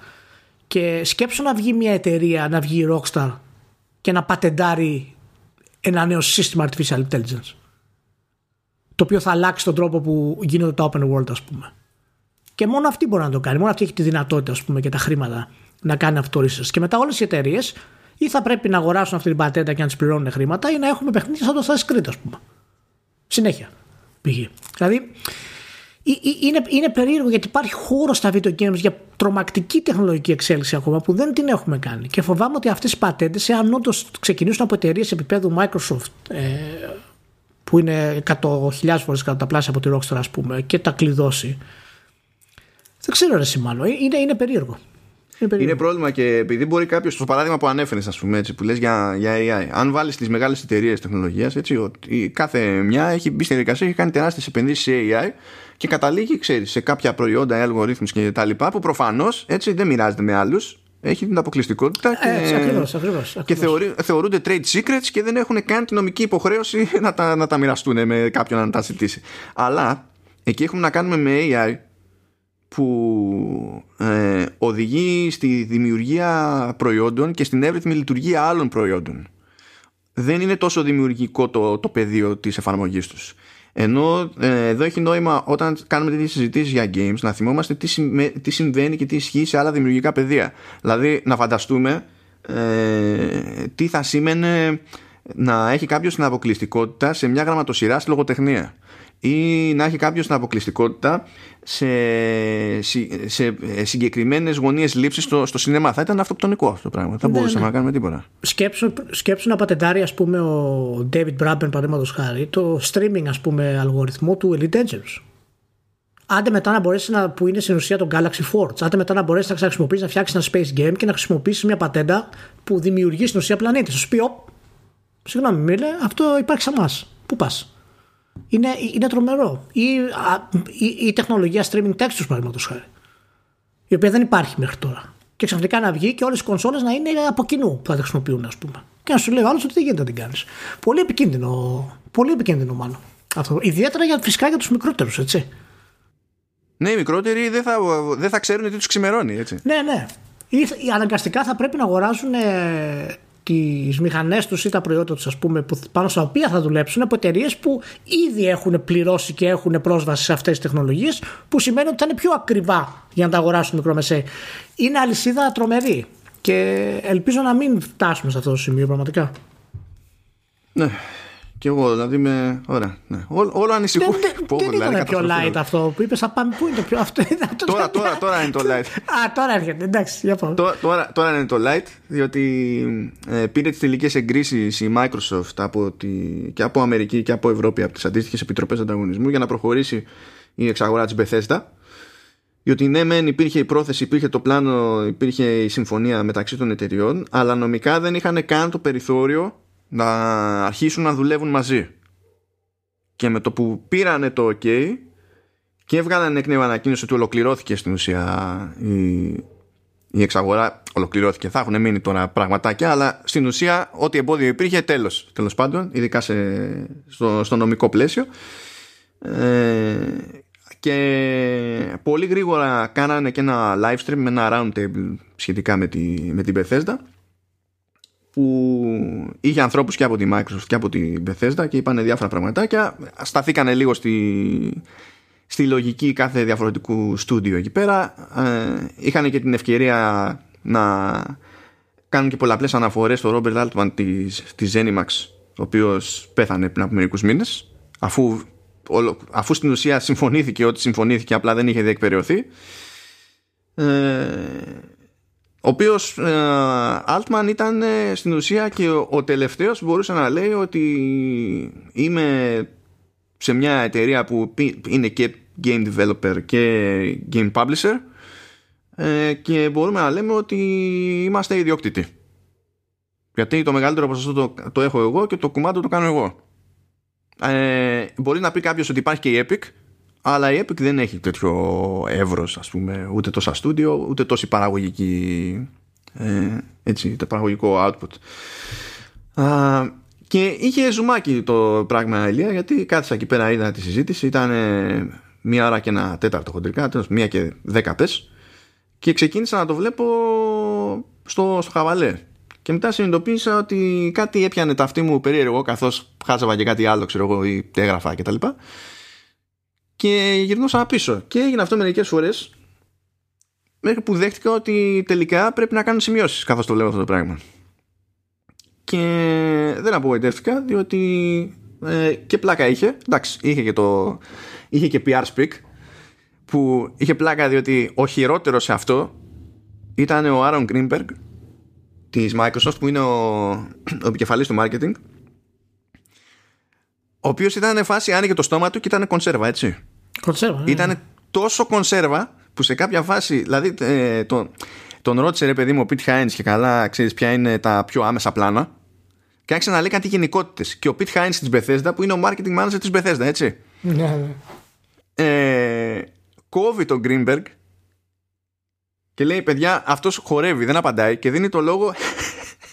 Και σκέψω να βγει μια εταιρεία, να βγει η Rockstar και να πατεντάρει ένα νέο σύστημα artificial intelligence. Το οποίο θα αλλάξει τον τρόπο που γίνονται τα open world, ας πούμε. Και μόνο αυτή μπορεί να το κάνει. Μόνο αυτή έχει τη δυνατότητα, ας πούμε, και τα χρήματα να κάνει αυτό το Και μετά όλες οι εταιρείες ή θα πρέπει να αγοράσουν αυτή την πατέντα και να τις πληρώνουν χρήματα ή να έχουμε παιχνίδια σαν το Assassin's Creed, ας πούμε. Συνέχεια. Πηγή. Δηλαδή, είναι, είναι περίεργο γιατί υπάρχει χώρος στα video games για τρομακτική τεχνολογική εξέλιξη ακόμα που δεν την έχουμε κάνει. Και φοβάμαι ότι αυτές οι πατέντες, εάν όντως ξεκινήσουν από εταιρείες επίπεδου Microsoft, ε, που είναι 100.000 φορές κατά τα πλάσια από τη Rockstar, ας πούμε, και τα κλειδώσει. Δεν ξέρω, ρε Σιμάνο. Είναι, είναι περίεργο. Είναι, είναι πρόβλημα και επειδή μπορεί κάποιος, στο παράδειγμα που ανέφερες, ας πούμε έτσι, που λες για, για AI, αν βάλεις τις μεγάλες εταιρείες τεχνολογίας, έτσι, ότι κάθε μια έχει μπει στη διαδικασία, έχει κάνει τεράστιες επενδύσεις σε AI και καταλήγει, ξέρεις, σε κάποια προϊόντα, αλγορίθμου και τα λοιπά, που προφανώς έτσι δεν μοιράζεται με άλλους, έχει την αποκλειστικότητα και, έτσι, ακριβώς, ακριβώς, και θεωρεί, θεωρούνται trade secrets και δεν έχουν καν την νομική υποχρέωση (laughs) να τα, να τα μοιραστούν με κάποιον να τα ζητήσει. Αλλά εκεί έχουμε να κάνουμε με AI που ε, οδηγεί στη δημιουργία προϊόντων και στην εύρυθμη λειτουργία άλλων προϊόντων. Δεν είναι τόσο δημιουργικό το, το πεδίο της εφαρμογής τους. Ενώ ε, εδώ έχει νόημα όταν κάνουμε τέτοιες συζητήσεις για games να θυμόμαστε τι, τι συμβαίνει και τι ισχύει σε άλλα δημιουργικά πεδία. Δηλαδή να φανταστούμε ε, τι θα σήμαινε να έχει κάποιος την αποκλειστικότητα σε μια γραμματοσυρά στη λογοτεχνία ή να έχει κάποιος την αποκλειστικότητα σε, σε συγκεκριμένες γωνίες λήψης στο, στο σινεμά. Θα ήταν αυτοκτονικό αυτό το πράγμα. Δεν ναι, μπορούσαμε ναι. να κάνουμε τίποτα. Σκέψου, σκέψου να πατεντάρει ας πούμε ο David Braben παραδείγματος χάρη το streaming ας πούμε αλγοριθμό του Elite Dangerous. Άντε μετά να μπορέσει να, που είναι στην ουσία το Galaxy Forge, άντε μετά να μπορέσει να χρησιμοποιήσει να φτιάξεις ένα space game και να χρησιμοποιήσεις μια πατέντα που δημιουργεί στην ουσία πλανήτη. Σου πει, συγγνώμη, μίλε, αυτό υπάρχει σε εμάς. Πού πας; Είναι, είναι τρομερό. Ή η, η, τεχνολογία streaming textures παραδείγματος χάρη. Η οποία δεν υπάρχει μέχρι τώρα. Και ξαφνικά να βγει και όλες οι κονσόλες να είναι από κοινού που θα τα χρησιμοποιούν, ας πούμε. Και να σου λέει ο άλλος ότι δεν γίνεται να την κάνεις. Πολύ επικίνδυνο, πολύ επικίνδυνο μάλλον. Αυτό. Ιδιαίτερα για, φυσικά για τους μικρότερους, έτσι. Ναι, οι μικρότεροι δεν θα, δεν θα ξέρουν τι τους ξημερώνει, έτσι. Ναι, ναι. Ή, αναγκαστικά θα πρέπει να αγοράζουν τις μηχανές τους ή τα προϊόντα τους, ας πούμε, που, πάνω στα οποία θα δουλέψουν από εταιρείες που ήδη έχουν πληρώσει και έχουν πρόσβαση σε αυτές τις τεχνολογίες, που σημαίνει ότι θα είναι πιο ακριβά για να τα αγοράσουν μικρομεσαίοι. Είναι αλυσίδα τρομερή. Και ελπίζω να μην φτάσουμε σε αυτό το σημείο πραγματικά. Ναι, και εγώ δηλαδή με. Ωραία. Ναι. Ό, όλο ανησυχώ. Δεν, δεν, δεν δηλαδή, ήταν πιο light αυτό που είπες. πάμε. Πού είναι το πιο. Αυτό, τώρα, τώρα, (laughs) τώρα είναι το light. Α, τώρα έρχεται. Εντάξει, για πάμε. Τώρα, τώρα, είναι το light, διότι ε, πήρε τις τελικές εγκρίσεις η Microsoft από τη, και από Αμερική και από Ευρώπη από τις αντίστοιχες επιτροπές ανταγωνισμού για να προχωρήσει η εξαγορά της Bethesda. Διότι ναι, μεν υπήρχε η πρόθεση, υπήρχε το πλάνο, υπήρχε η συμφωνία μεταξύ των εταιριών, αλλά νομικά δεν είχαν καν το περιθώριο να αρχίσουν να δουλεύουν μαζί. Και με το που πήρανε το OK και έβγαλαν εκ νέου ανακοίνωση ότι ολοκληρώθηκε στην ουσία η, η εξαγορά. Ολοκληρώθηκε. Θα έχουν μείνει τώρα πραγματάκια, αλλά στην ουσία ό,τι εμπόδιο υπήρχε τέλος. Τέλος πάντων, ειδικά σε, στο, στο νομικό πλαίσιο. Ε, και πολύ γρήγορα κάνανε και ένα live stream με ένα round table σχετικά με, τη, με την Bethesda που είχε ανθρώπους και από τη Microsoft και από την Bethesda και είπαν διάφορα πραγματάκια. Σταθήκανε λίγο στη, στη λογική κάθε διαφορετικού στούντιο εκεί πέρα. Ε, είχαν και την ευκαιρία να κάνουν και πολλαπλές αναφορές στο Robert Altman της, της Zenimax ο οποίος πέθανε πριν από μερικούς μήνες. Αφού, αφού στην ουσία συμφωνήθηκε ότι συμφωνήθηκε απλά δεν είχε διεκπαιρεωθεί. Ε, ο οποίος ε, Altman ήταν ε, στην ουσία και ο, ο τελευταίος που μπορούσε να λέει ότι είμαι σε μια εταιρεία που είναι και game developer και game publisher ε, και μπορούμε να λέμε ότι είμαστε ιδιόκτητοι. Γιατί το μεγαλύτερο ποσοστό το, το έχω εγώ και το κουμάντο το κάνω εγώ. Ε, μπορεί να πει κάποιος ότι υπάρχει και η Epic αλλά η Epic δεν έχει τέτοιο εύρος ας πούμε ούτε τόσα στούντιο ούτε τόση παραγωγική ε, έτσι, το παραγωγικό output. Α, και είχε ζουμάκι το πράγμα Ηλία γιατί κάθισα εκεί πέρα είδα τη συζήτηση ήταν μία ώρα και ένα τέταρτο χοντρικά μία και δέκα πες και ξεκίνησα να το βλέπω στο, στο χαβαλέ και μετά συνειδητοποίησα ότι κάτι έπιανε τα αυτή μου περίεργο καθώς χάζαβα και κάτι άλλο ξέρω εγώ ή έγραφα και τα λοιπά και γυρνούσα πίσω. Και έγινε αυτό μερικές φορές μέχρι που δέχτηκα ότι τελικά πρέπει να κάνω σημειώσεις καθώς το λέω αυτό το πράγμα. Και δεν απογοητεύτηκα διότι ε, και πλάκα είχε. Εντάξει είχε και, το, είχε και PR speak που είχε πλάκα διότι ο χειρότερος σε αυτό ήταν ο Άρον Greenberg της Microsoft που είναι ο, ο επικεφαλής του marketing ο οποίος ήταν φάση άνοιγε το στόμα του και ήταν κονσέρβα έτσι κονσέρβα ναι. ήταν τόσο κονσέρβα που σε κάποια φάση δηλαδή ε, τον, τον ρώτησε ρε παιδί μου ο Pete Hines και καλά ξέρεις ποια είναι τα πιο άμεσα πλάνα και άρχισε να λέει κάτι γενικότητες. Και ο Pete Hines της Bethesda που είναι ο marketing manager της Bethesda έτσι ναι, ναι. ε, κόβει τον Greenberg και λέει παιδιά αυτός χορεύει δεν απαντάει και δίνει το λόγο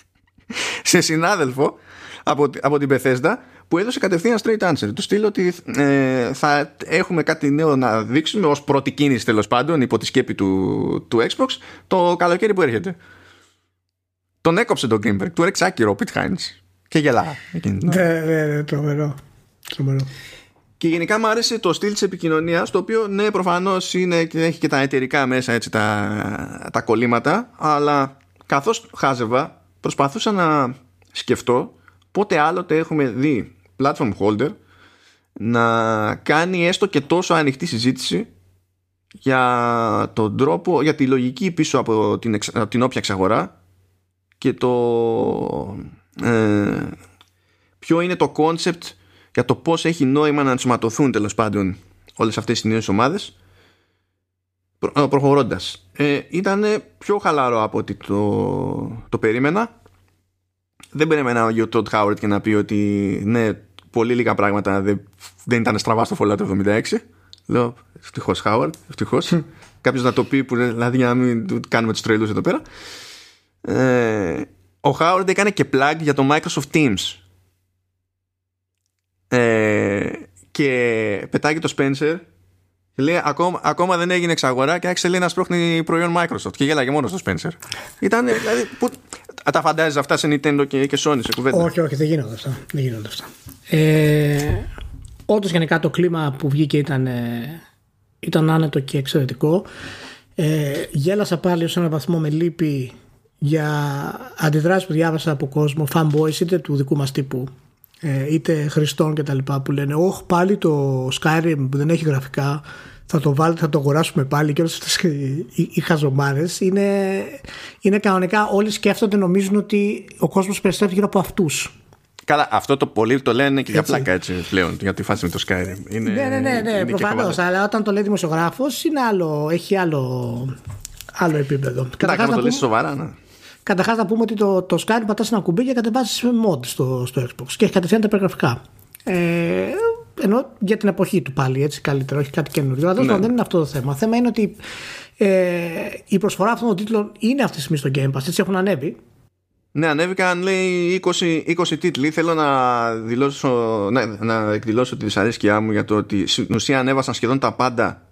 (laughs) σε συνάδελφο από, από την Bethesda που έδωσε κατευθείαν straight answer. Του στείλω ότι ε, θα έχουμε κάτι νέο να δείξουμε ως πρώτη κίνηση τέλος πάντων υπό τη σκέπη του, του Xbox το καλοκαίρι που έρχεται. Τον έκοψε τον Greenberg του έριξε άκυρο ο Pete Hines και γελά ναι ναι ναι τρομερό τρομερό. Και γενικά μου άρεσε το στυλ της επικοινωνίας, το οποίο ναι, προφανώς έχει και τα εταιρικά μέσα έτσι, τα, τα κολλήματα, αλλά καθώς χάζευα, προσπαθούσα να σκεφτώ πότε άλλοτε έχουμε δει platform holder να κάνει έστω και τόσο ανοιχτή συζήτηση για τον τρόπο, για τη λογική πίσω από την, από την όποια εξαγορά και το ε, ποιο είναι το concept για το πώς έχει νόημα να ενσωματωθούν τέλος πάντων όλες αυτές οι νέες ομάδες προ, ε, προχωρώντας. Ε, ήταν πιο χαλαρό από ότι το, το περίμενα. Δεν περίμενα ο Τόντ Χάουαρτ και να πει ότι ναι πολύ λίγα πράγματα δεν, δεν ήταν στραβά στο Fallout 76 λέω ευτυχώς Χάουαρτ ευτυχώς. κάποιος να το πει που δηλαδή για να μην κάνουμε τους τρελούς εδώ πέρα. Ε, ο Χάουαρντ έκανε και plug για το Microsoft Teams. Ε, και πετάγει το Spencer και λέει ακόμα, ακόμα δεν έγινε εξαγορά και άρχισε λέει να σπρώχνει προϊόν Microsoft και γέλαγε μόνος στο Spencer. Ήταν δηλαδή. Που, τα φαντάζει αυτά σε Nintendo και, και Sony σε κουβέντα; Όχι, όχι, δεν γίνονται αυτά. Δεν γίνονται αυτά. Ε, Όντως γενικά το κλίμα που βγήκε ήταν, ε, ήταν άνετο και εξαιρετικό. Ε, γέλασα πάλι σε έναν βαθμό με λύπη για αντιδράσεις που διάβασα από κόσμο, fanboys είτε του δικού μας τύπου ε, είτε χρηστών και τα λοιπά που λένε όχι πάλι το Skyrim που δεν έχει γραφικά θα το βάλετε, θα το αγοράσουμε πάλι και όλες αυτές οι, οι, οι χαζομάρες είναι, είναι κανονικά όλοι σκέφτονται νομίζουν ότι ο κόσμος περιστρέφει γύρω από αυτούς Καλά, αυτό το πολύ το λένε και για πλάκα έτσι πλέον για τη φάση με το Skyrim. Είναι, ναι, ναι, ναι, ναι προφανώς. Αλλά όταν το λέει δημοσιογράφος είναι άλλο, έχει άλλο, άλλο επίπεδο. Καταρχάς να το λε σοβαρά, ναι. Καταρχάς να πούμε ότι το, το Skyrim πατάς ένα κουμπί και κατεβάζεις mod στο, στο Xbox και έχει κατευθείαν τα περιγραφικά. Ε, ενώ για την εποχή του πάλι έτσι καλύτερα, όχι κάτι καινούριο. Αλλά ναι. δεν είναι αυτό το θέμα. Το θέμα είναι ότι ε, η προσφορά αυτών των τίτλων είναι αυτή τη στιγμή στο Game Pass. Έτσι έχουν ανέβει. Ναι, ανέβηκαν λέει 20, 20 τίτλοι. Θέλω να, δηλώσω, ναι, να εκδηλώσω τη δυσαρέσκειά μου για το ότι στην ουσία ανέβασαν σχεδόν τα πάντα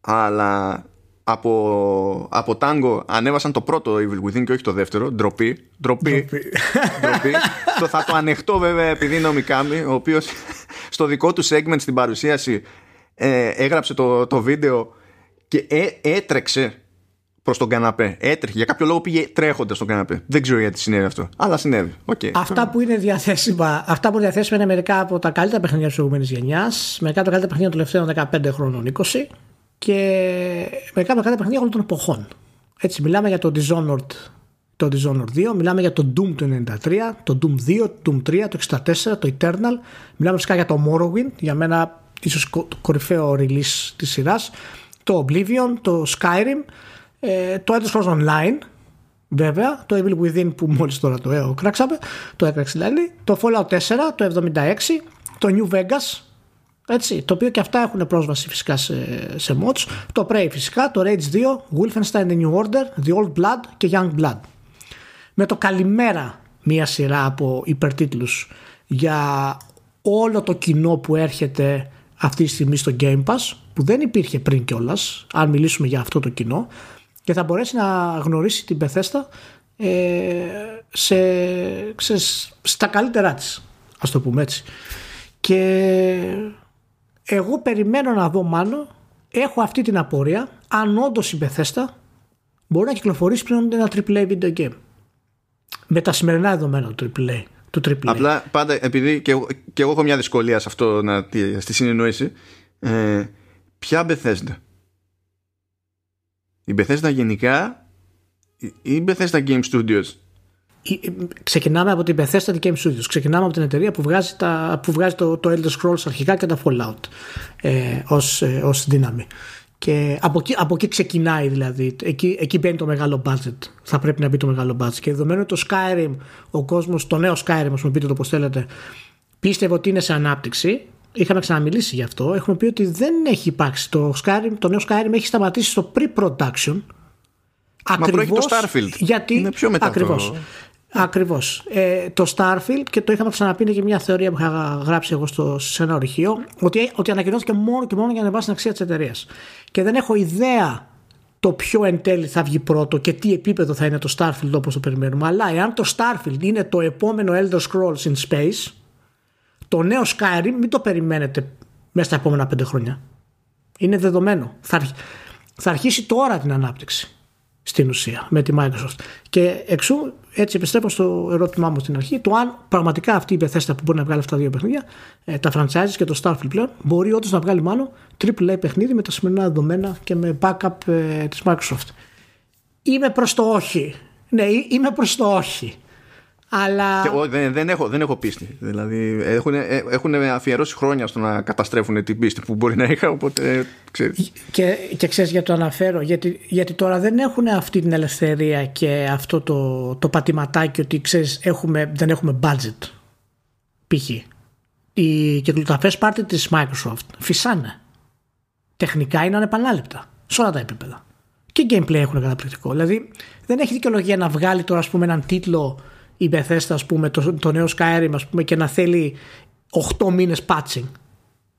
αλλά από, από Tango ανέβασαν το πρώτο Evil Within και όχι το δεύτερο. Ντροπή. Ντροπή. Ντροπή. (laughs) το θα το ανεχτώ βέβαια επειδή είναι ο Μικάμι, ο οποίος (laughs) στο δικό του segment στην παρουσίαση ε, έγραψε το, το βίντεο και ε, έτρεξε προς τον καναπέ. Έτρεχε. Για κάποιο λόγο πήγε τρέχοντας στον καναπέ. Δεν ξέρω γιατί συνέβη αυτό. Αλλά συνέβη. Okay. Αυτά που είναι διαθέσιμα, αυτά που είναι διαθέσιμα είναι μερικά από τα καλύτερα παιχνίδια της προηγούμενης γενιάς, μερικά από τα καλύτερα παιχνίδια των τελευταίων 15 χρόνων 20 και μερικά από τα καλύτερα παιχνίδια όλων των εποχών. Έτσι, μιλάμε για το Dishonored, το Dishonored 2, μιλάμε για το Doom του 93, το Doom 2, το Doom 3, το 64, το Eternal, μιλάμε φυσικά για το Morrowind, για μένα ίσως το κορυφαίο release της σειράς, το Oblivion, το Skyrim, ε, το Elder Scrolls Online, βέβαια, το Evil Within που μόλις τώρα το ε, κράξαμε, το έκραξε δηλαδή, το Fallout 4, το 76, το New Vegas, Έτσι, το οποίο και αυτά έχουν πρόσβαση φυσικά σε, σε mods. Το Prey φυσικά, το Rage 2, Wolfenstein The New Order, The Old Blood και Young Blood. Με το καλημέρα μία σειρά από υπερτίτλους για όλο το κοινό που έρχεται αυτή τη στιγμή στο Game Pass που δεν υπήρχε πριν κιόλας, αν μιλήσουμε για αυτό το κοινό και θα μπορέσει να γνωρίσει την Bethesda ε, σε, σε, στα καλύτερά της ας το πούμε έτσι και εγώ περιμένω να δω μάλλον έχω αυτή την απορία. Αν όντως η Bethesda μπορεί να κυκλοφορήσει πλέον ένα AAA video game. Με τα σημερινά δεδομένα του AAA του AAA. Απλά πάντα επειδή και εγώ, και εγώ έχω μια δυσκολία σε αυτό να, στη συνεννόηση ε, ποια Bethesda; Η Bethesda γενικά ή η Bethesda Game Studios ξεκινάμε από την Bethesda Game Studios. Ξεκινάμε από την εταιρεία που βγάζει, τα, που βγάζει το, το Elder Scrolls αρχικά και τα Fallout ε, ως, ε, ως δύναμη. Και από εκεί, από εκεί ξεκινάει δηλαδή. Εκεί, εκεί μπαίνει το μεγάλο budget. Θα πρέπει να μπει το μεγάλο budget. Και δεδομένου το Skyrim, ο κόσμος, το νέο Skyrim, ας πούμε, πείτε το πώ θέλετε, πίστευε ότι είναι σε ανάπτυξη. Είχαμε ξαναμιλήσει γι' αυτό. Έχουμε πει ότι δεν έχει υπάρξει. Το, Skyrim, το νέο Skyrim έχει σταματήσει στο pre-production. Ακριβώς το Starfield. Γιατί, είναι πιο μετά ακριβώς. Το... Ακριβώς. Ε, το Starfield και το είχαμε ξαναπεί είναι και μια θεωρία που είχα γράψει εγώ στο, σε ένα ορυχείο ότι, ότι ανακοινώθηκε μόνο και μόνο για να ανεβάσει την αξία της εταιρείας. Και δεν έχω ιδέα το ποιο εν τέλει θα βγει πρώτο και τι επίπεδο θα είναι το Starfield όπως το περιμένουμε. Αλλά εάν το Starfield είναι το επόμενο Elder Scrolls in Space, το νέο Skyrim μην το περιμένετε μέσα στα επόμενα πέντε χρόνια. Είναι δεδομένο. Θα, θα αρχίσει τώρα την ανάπτυξη στην ουσία με τη Microsoft. Και εξού, έτσι επιστρέφω στο ερώτημά μου στην αρχή, το αν πραγματικά αυτή η Bethesda που μπορεί να βγάλει αυτά τα δύο παιχνίδια, ε, τα franchises και το Starfield πλέον, μπορεί όντως να βγάλει μάλλον AAA παιχνίδι με τα σημερινά δεδομένα και με backup ε, της Microsoft. Είμαι προς το όχι. Ναι, είμαι προς το όχι. Αλλά... Και εγώ δεν, δεν, έχω, δεν έχω πίστη. Δηλαδή έχουν, ε, έχουν αφιερώσει χρόνια στο να καταστρέφουν την πίστη που μπορεί να είχα, οπότε ξέρεις. Και, και ξέρεις γιατί το αναφέρω, γιατί, γιατί τώρα δεν έχουν αυτή την ελευθερία και αυτό το, το πατηματάκι ότι ξέρεις έχουμε, δεν έχουμε budget. Π.χ. Οι κεκλουταφές πάρτι της Microsoft φυσάνε. Τεχνικά είναι ανεπανάληπτα σε όλα τα επίπεδα. Και gameplay έχουν καταπληκτικό. Δηλαδή δεν έχει δικαιολογία να βγάλει τώρα ας πούμε έναν τίτλο η Bethesda ας πούμε, το, το νέο Skyrim ας πούμε, και να θέλει 8 μήνες patching.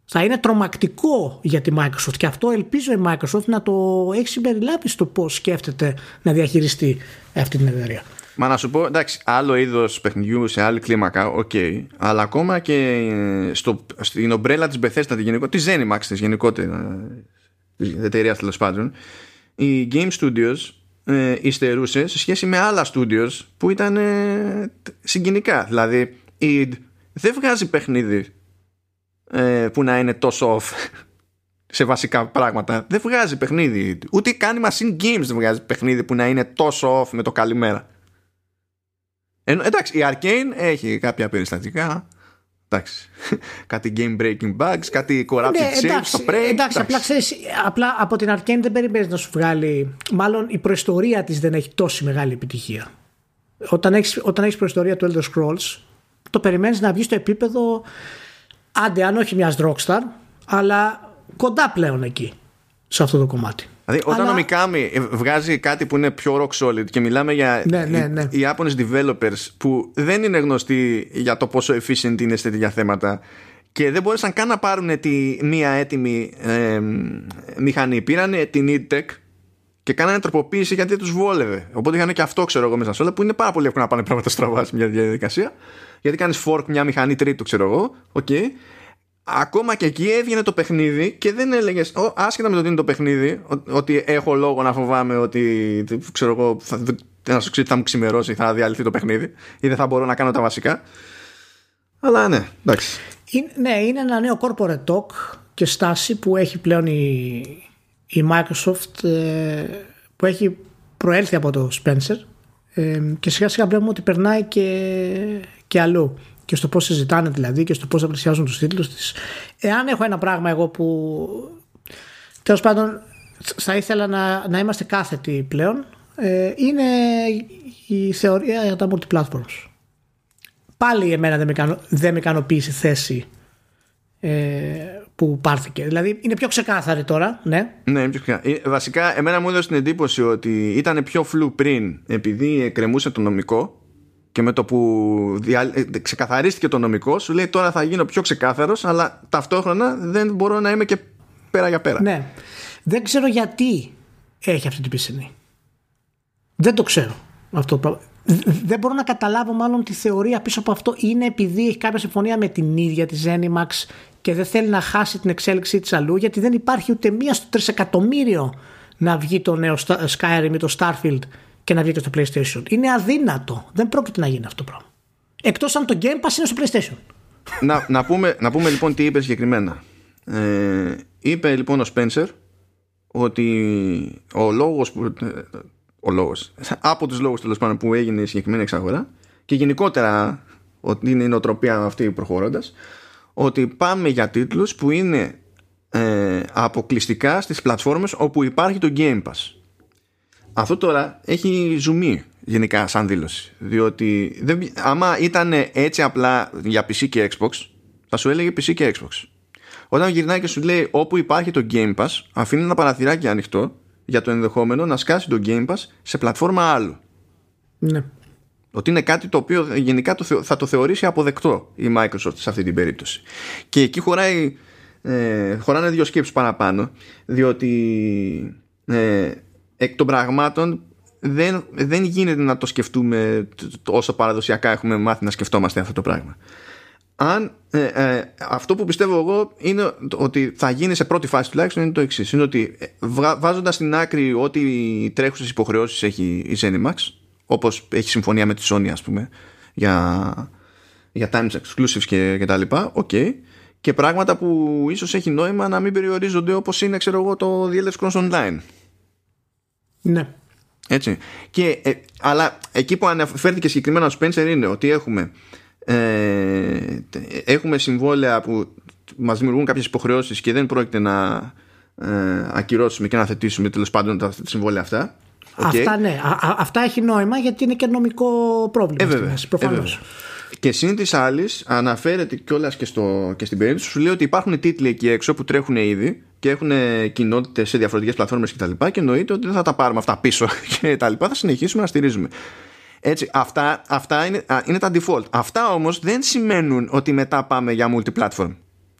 Θα είναι τρομακτικό για τη Microsoft και αυτό ελπίζω η Microsoft να το έχει συμπεριλάβει στο πώς σκέφτεται να διαχειριστεί αυτή την εταιρεία. Μα να σου πω, εντάξει, άλλο είδος παιχνιδιού σε άλλη κλίμακα, OK. Okay, αλλά ακόμα και στο, στην ομπρέλα της Bethesda, τη, γενικό, της Zenimax, της γενικότερα, της εταιρείας τέλος πάντων, οι Game Studios ε, υστερούσε σε σχέση με άλλα studios που ήταν ε, συγκινικά. Δηλαδή, η δεν βγάζει παιχνίδι ε, που να είναι τόσο off (laughs) σε βασικά πράγματα. Δεν βγάζει παιχνίδι. Ούτε κάνει machine games δεν βγάζει παιχνίδι που να είναι τόσο off με το καλημέρα. Ε, εντάξει, η Arcane έχει κάποια περιστατικά Εντάξει. (laughs) κάτι game breaking bugs, κάτι corrupted ναι, saves στο break. Εντάξει, απλά ξέρεις, απλά από την Arkane δεν περιμένεις να σου βγάλει. Μάλλον η προϊστορία της δεν έχει τόση μεγάλη επιτυχία. Όταν έχεις όταν έχεις προϊστορία του Elder Scrolls, το περιμένεις να βγει στο επίπεδο. Άντε, αν όχι μιας Rockstar, αλλά κοντά πλέον εκεί, σε αυτό το κομμάτι. Δηλαδή, όταν Αλλά... ο Μικάμι βγάζει κάτι που είναι πιο rock solid και μιλάμε για ναι, ναι, ναι. οι Ιάπωνες developers που δεν είναι γνωστοί για το πόσο efficient είναι σε τέτοια θέματα και δεν μπόρεσαν καν να πάρουν τη μία έτοιμη ε, μηχανή. Πήραν την EdTech και κάνανε τροποποίηση γιατί δεν τους βόλευε. Οπότε είχαν και αυτό, ξέρω εγώ, μέσα σε όλα που είναι πάρα πολύ εύκολο να πάνε πράγματα στραβά σε μια διαδικασία. Γιατί κάνεις fork μια μηχανή τρίτου, ξέρω εγώ. Okay ακόμα και εκεί έβγαινε το παιχνίδι και δεν έλεγες, άσχετα με το τι είναι το παιχνίδι, ότι έχω λόγο να φοβάμαι ότι ξέρω εγώ, θα, θα μου ξημερώσει, θα διαλυθεί το παιχνίδι ή δεν θα μπορώ να κάνω τα βασικά. Αλλά ναι, εντάξει. Είναι, ναι, είναι ένα νέο corporate talk και στάση που έχει πλέον η, η Microsoft ε, που έχει προέλθει από το Spencer ε, και σιγά σιγά βλέπουμε ότι περνάει και, και αλλού και στο πώς συζητάνε δηλαδή και στο πώς απλησιάζουν τους τίτλους της. Εάν έχω ένα πράγμα εγώ που. Τέλος πάντων, θα ήθελα να, να είμαστε κάθετοι πλέον, ε, είναι η θεωρία για τα multiplatforms. Πάλι εμένα δεν με, ικανο, δεν με ικανοποίησε θέση ε, που πάρθηκε. Δηλαδή είναι πιο ξεκάθαρη τώρα, ναι. Ναι, είναι πιο ξεκάθαρη. Ε, βασικά, εμένα μου έδωσε την εντύπωση ότι ήταν πιο φλου πριν επειδή εκκρεμούσε το νομικό και με το που δια... Ε, ξεκαθαρίστηκε το νομικό σου λέει τώρα θα γίνω πιο ξεκάθαρος αλλά ταυτόχρονα δεν μπορώ να είμαι και πέρα για πέρα. Ναι. Δεν ξέρω γιατί έχει αυτή την πισινή. Δεν το ξέρω αυτό το δεν μπορώ να καταλάβω μάλλον τη θεωρία πίσω από αυτό είναι επειδή έχει κάποια συμφωνία με την ίδια τη Zenimax και δεν θέλει να χάσει την εξέλιξή της αλλού γιατί δεν υπάρχει ούτε μία στο τρισεκατομμύριο να βγει το νέο Skyrim ή το Starfield και να βγει και στο PlayStation. Είναι αδύνατο. Δεν πρόκειται να γίνει αυτό το πράγμα. Εκτός αν το Game Pass είναι στο PlayStation. Να, να, πούμε, να πούμε λοιπόν τι είπε συγκεκριμένα. Ε, είπε λοιπόν ο Spencer ότι ο λόγος που, ο λόγος, από τους λόγους τέλος πάντων που έγινε η συγκεκριμένη εξαγορά και γενικότερα ότι είναι η νοοτροπία αυτή προχωρώντας ότι πάμε για τίτλους που είναι ε, αποκλειστικά στις πλατφόρμες όπου υπάρχει το Game Pass. Αυτό τώρα έχει ζουμί γενικά σαν δήλωση. Διότι δεν, άμα ήταν έτσι απλά για PC και Xbox, θα σου έλεγε PC και Xbox. Όταν γυρνάει και σου λέει όπου υπάρχει το Game Pass, αφήνει ένα παραθυράκι ανοιχτό για το ενδεχόμενο να σκάσει το Game Pass σε πλατφόρμα άλλου. Ναι. Ότι είναι κάτι το οποίο γενικά το θα το θεωρήσει αποδεκτό η Microsoft σε αυτή την περίπτωση. Και εκεί χωράει, ε, χωράνε δύο σκέψεις παραπάνω, διότι ε, εκ των πραγμάτων δεν, δεν γίνεται να το σκεφτούμε όσο παραδοσιακά έχουμε μάθει να σκεφτόμαστε αυτό το πράγμα. Αν ε, ε, αυτό που πιστεύω εγώ είναι ότι θα γίνει σε πρώτη φάση τουλάχιστον είναι το εξής. Είναι ότι ε, βάζοντας στην άκρη ό,τι τρέχουσες υποχρεώσεις έχει η Zenimax, όπως έχει συμφωνία με τη Sony, ας πούμε, για, για times exclusives και, και τα λοιπά, okay. Και πράγματα που ίσως έχει νόημα να μην περιορίζονται όπως είναι, ξέρω εγώ, το DLS Cross Online. Ναι. Έτσι. Και, ε, αλλά εκεί που αναφέρθηκε συγκεκριμένα ο Spencer είναι ότι έχουμε ε, έχουμε συμβόλαια που μας δημιουργούν κάποιες υποχρεώσεις και δεν πρόκειται να ε, ακυρώσουμε και να θετήσουμε τέλος πάντων τα συμβόλαια αυτά. Αυτά ναι, αυτά έχει νόημα γιατί είναι και νομικό πρόβλημα. Ε, βέβαια, προφανώς. Και συν της άλλης, αναφέρεται κιόλας και, στο, και στην περίπτωση σου λέει ότι υπάρχουν τίτλοι εκεί έξω που τρέχουν ήδη και έχουν κοινότητες σε διαφορετικές πλατφόρμες κτλ. Και, και εννοείται ότι δεν θα τα πάρουμε αυτά πίσω (laughs) και τα λοιπά. Θα συνεχίσουμε να στηρίζουμε. Έτσι, αυτά, αυτά είναι, είναι τα default. Αυτά όμως δεν σημαίνουν ότι μετά πάμε για multiplatform.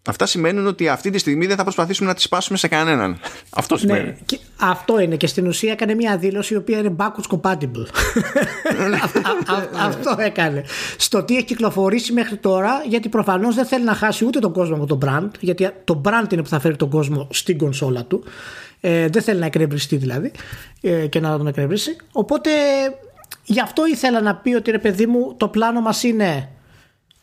Αυτά σημαίνουν ότι αυτή τη στιγμή δεν θα προσπαθήσουμε να τη σπάσουμε σε κανέναν. Αυτό ναι, σημαίνει. Ναι, και αυτό είναι. Και στην ουσία έκανε μια δήλωση η οποία είναι backwards compatible. (laughs) αυτό έκανε. Στο τι έχει κυκλοφορήσει μέχρι τώρα, γιατί προφανώς δεν θέλει να χάσει ούτε τον κόσμο από τον brand, γιατί το brand είναι που θα φέρει τον κόσμο στην κονσόλα του. Ε, δεν θέλει να εκνευριστεί δηλαδή ε, και να τον εκνευρίσει. Οπότε Γι' αυτό ήθελα να πει ότι ρε παιδί μου το πλάνο μας είναι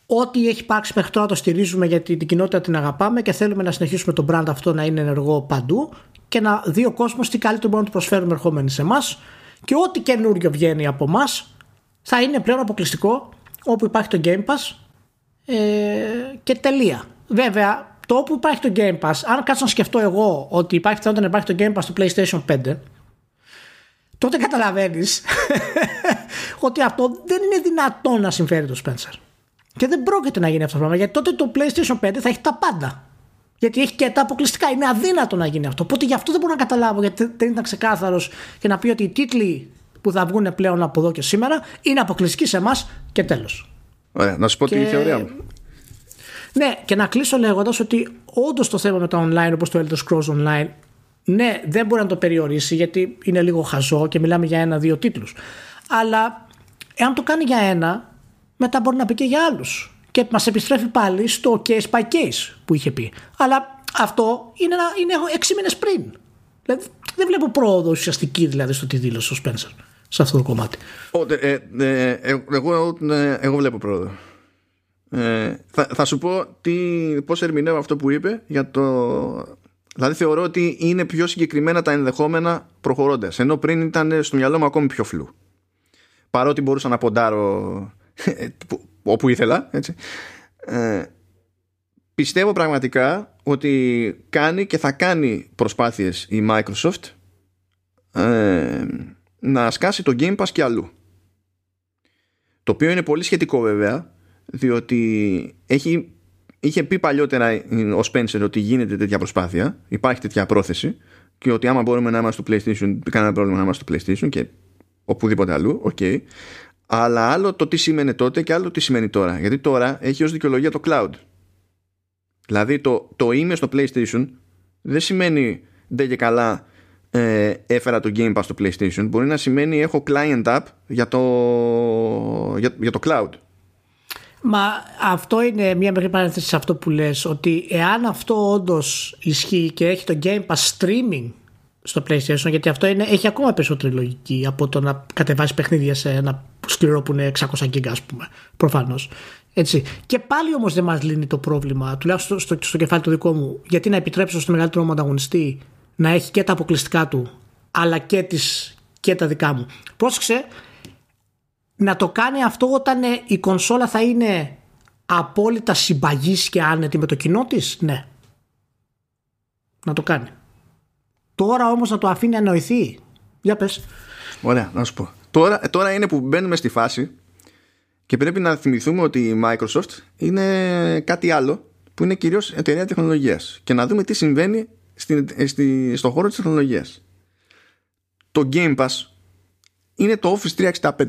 ό,τι έχει υπάρξει μέχρι τώρα το στηρίζουμε γιατί την κοινότητα την αγαπάμε και θέλουμε να συνεχίσουμε το brand αυτό να είναι ενεργό παντού και να δει ο κόσμος τι καλύτερο μπορούμε να του προσφέρουμε ερχόμενοι σε εμάς και ό,τι καινούριο βγαίνει από εμάς θα είναι πλέον αποκλειστικό όπου υπάρχει το Game Pass ε, και τελεία. Βέβαια, το όπου υπάρχει το Game Pass, αν κάτσω να σκεφτώ εγώ ότι υπάρχει πιθανότητα να υπάρχει το Game Pass στο PlayStation 5 τότε καταλαβαίνεις (laughs) ότι αυτό δεν είναι δυνατό να συμφέρει το Spencer. Και δεν πρόκειται να γίνει αυτό το πράγμα γιατί τότε το PlayStation 5 θα έχει τα πάντα. Γιατί έχει και τα αποκλειστικά. Είναι αδύνατο να γίνει αυτό. Οπότε γι' αυτό δεν μπορώ να καταλάβω γιατί δεν ήταν ξεκάθαρος και να πει ότι οι τίτλοι που θα βγουν πλέον από εδώ και σήμερα είναι αποκλειστικοί σε εμάς και τέλος. Ωραία, να σου πω και... τη θεωρία μου. Ναι, και να κλείσω λέγοντας ότι όντως το θέμα με το online, όπως το Elder Scrolls Online, ναι, δεν μπορεί να το περιορίσει γιατί είναι λίγο χαζό και μιλάμε για ένα-δύο τίτλους. Αλλά εάν το κάνει για ένα, μετά μπορεί να πει και για άλλους. Και μας επιστρέφει πάλι στο case by case που είχε πει. Αλλά αυτό είναι, ένα, είναι έξι μήνες πριν. Δηλαδή, δεν βλέπω πρόοδο ουσιαστική δηλαδή στο τι δήλωσε ο Σπένσερ σε αυτό το κομμάτι. Ε, ε, ε, εγώ, εγώ βλέπω πρόοδο. θα, θα σου πω τι, πώς ερμηνεύω αυτό που είπε για το Δηλαδή θεωρώ ότι είναι πιο συγκεκριμένα τα ενδεχόμενα προχωρώντας. Ενώ πριν ήταν στο μυαλό μου ακόμη πιο φλού. Παρότι μπορούσα να ποντάρω όπου ήθελα. Έτσι. Ε, πιστεύω πραγματικά ότι κάνει και θα κάνει προσπάθειες η Microsoft ε, να σκάσει το Game Pass και αλλού. Το οποίο είναι πολύ σχετικό βέβαια διότι έχει είχε πει παλιότερα ο Spencer ότι γίνεται τέτοια προσπάθεια, υπάρχει τέτοια πρόθεση και ότι άμα μπορούμε να είμαστε στο PlayStation, κανένα πρόβλημα να είμαστε στο PlayStation και οπουδήποτε αλλού, OK. Okay. Αλλά άλλο το τι σημαίνει τότε και άλλο το τι σημαίνει τώρα. Γιατί τώρα έχει ως δικαιολογία το cloud. Δηλαδή το, το είμαι στο PlayStation δεν σημαίνει δεν και καλά ε, έφερα το Game Pass στο PlayStation. Μπορεί να σημαίνει έχω client app για το, για, για το cloud. Μα αυτό είναι μια μικρή παρένθεση σε αυτό που λες ότι εάν αυτό όντως ισχύει και έχει το Game Pass streaming στο PlayStation γιατί αυτό είναι, έχει ακόμα περισσότερη λογική από το να κατεβάσεις παιχνίδια σε ένα σκληρό που είναι 600 GB ας πούμε προφανώς. Έτσι. Και πάλι όμως δεν μας λύνει το πρόβλημα τουλάχιστον στο, στο, στο κεφάλι του δικό μου γιατί να επιτρέψω στο μεγαλύτερο μου ανταγωνιστή να έχει και τα αποκλειστικά του αλλά και, τις, και τα δικά μου. Πρόσεξε να το κάνει αυτό όταν ε, η κονσόλα θα είναι απόλυτα συμπαγής και άνετη με το κοινό της; Ναι. Να το κάνει τώρα όμως να το αφήνει να νοηθεί για πες. Ωραία να σου πω. Τώρα, τώρα είναι που μπαίνουμε στη φάση και πρέπει να θυμηθούμε ότι η Microsoft είναι κάτι άλλο που είναι κυρίως εταιρεία τεχνολογίας και να δούμε τι συμβαίνει στη, στη, στον χώρο της τεχνολογίας. Το Game Pass είναι το Office 365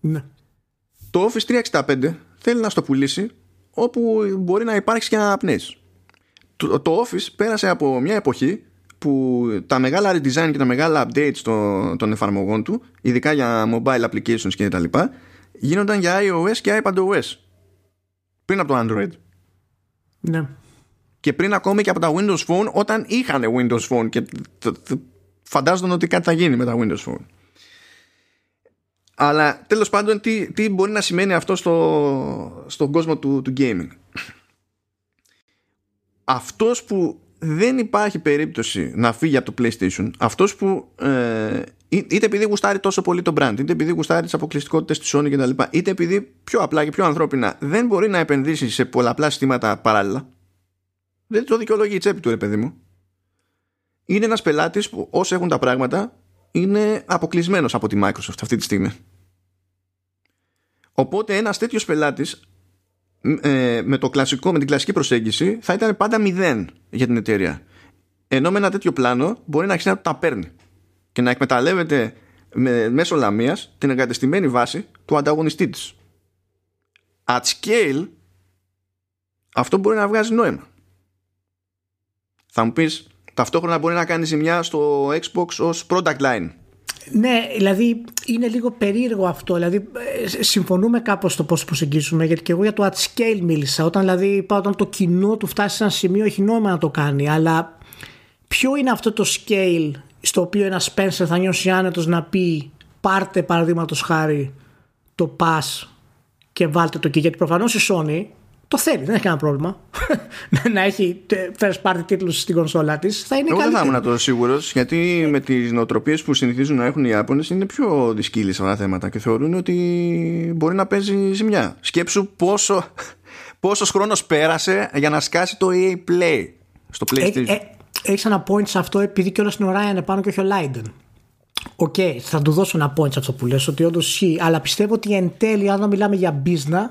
ναι. Το Office 365 θέλει να στο πουλήσει όπου μπορεί να υπάρξει και να αναπνέεις. Το, το Office πέρασε από μια εποχή που τα μεγάλα redesign και τα μεγάλα updates των, των εφαρμογών του, ειδικά για mobile applications και τα λοιπά, γίνονταν για iOS και iPadOS. Πριν από το Android. Ναι. Και πριν ακόμη και από τα Windows Phone όταν είχαν Windows Phone και φαντάζονταν ότι κάτι θα γίνει με τα Windows Phone. Αλλά τέλος πάντων τι, τι μπορεί να σημαίνει αυτό στο, στον κόσμο του, του gaming; Αυτός που δεν υπάρχει περίπτωση να φύγει από το PlayStation, αυτός που ε, είτε επειδή γουστάρει τόσο πολύ το brand, είτε επειδή γουστάρει τις αποκλειστικότητες της Sony κτλ, είτε επειδή πιο απλά και πιο ανθρώπινα δεν μπορεί να επενδύσει σε πολλαπλά συστήματα παράλληλα, δεν το δικαιολογεί η τσέπη του ρε παιδί μου. Είναι ένας πελάτης που όσοι έχουν τα πράγματα είναι αποκλεισμένος από τη Microsoft αυτή τη στιγμή. Οπότε ένας τέτοιος πελάτης ε, με, το κλασικό, με την κλασική προσέγγιση θα ήταν πάντα μηδέν για την εταιρεία. Ενώ με ένα τέτοιο πλάνο μπορεί να αρχίσει να τα παίρνει και να εκμεταλλεύεται με, μέσω λαμίας την εγκατεστημένη βάση του ανταγωνιστή της. At scale αυτό μπορεί να βγάζει νόημα. Θα μου πεις ταυτόχρονα μπορεί να κάνει ζημιά στο Xbox ως product line ναι, δηλαδή είναι λίγο περίεργο αυτό. Δηλαδή, ε, συμφωνούμε κάπως στο πώς προσεγγίσουμε, γιατί και εγώ για το at scale μίλησα. Όταν δηλαδή είπα, όταν το κοινό του φτάσει σε ένα σημείο, έχει νόημα να το κάνει. Αλλά ποιο είναι αυτό το scale στο οποίο ένα Spencer θα νιώσει άνετος να πει πάρτε παραδείγματος χάρη το pass και βάλτε το εκεί. Γιατί προφανώς η Sony το θέλει, δεν έχει κανένα πρόβλημα. (laughs) να έχει first party τίτλους στην κονσόλα της. Θα είναι Εγώ δεν θα ήμουν τόσο σίγουρος, γιατί με τις νοοτροπίες που συνηθίζουν να έχουν οι Ιάπωνες είναι πιο δυσκύλοι σε αυτά τα θέματα και θεωρούν ότι μπορεί να παίζει ζημιά. Σκέψου πόσο (laughs) πόσος χρόνος πέρασε για να σκάσει το EA Play στο ε, PlayStation. Ε, ε, έχεις ένα point σε αυτό επειδή και όλα στην ώρα είναι πάνω και όχι ο Layden. OK, okay, θα του δώσω ένα point σε αυτό που λες ότι όντως ισχύει, αλλά πιστεύω ότι εν τέλει, αν μιλάμε για business,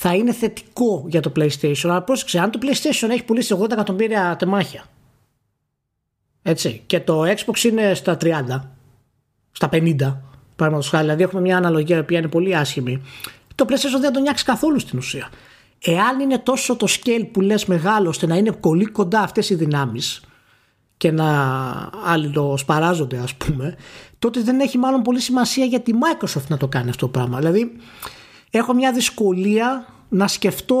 θα είναι θετικό για το PlayStation. Αλλά πρόσεξε, αν το PlayStation έχει πουλήσει 80 εκατομμύρια τεμάχια έτσι, και το Xbox είναι στα 30, στα 50, παραδείγματος χάρη, δηλαδή έχουμε μια αναλογία που είναι πολύ άσχημη, το PlayStation δεν το αγγίζεις καθόλου στην ουσία. Εάν είναι τόσο το scale που λες μεγάλο ώστε να είναι πολύ κοντά αυτές οι δυνάμεις και να αλληλοσπαράζονται ας πούμε τότε δεν έχει μάλλον πολύ σημασία για τη Microsoft να το κάνει αυτό το πράγμα. Δηλαδή έχω μια δυσκολία να σκεφτώ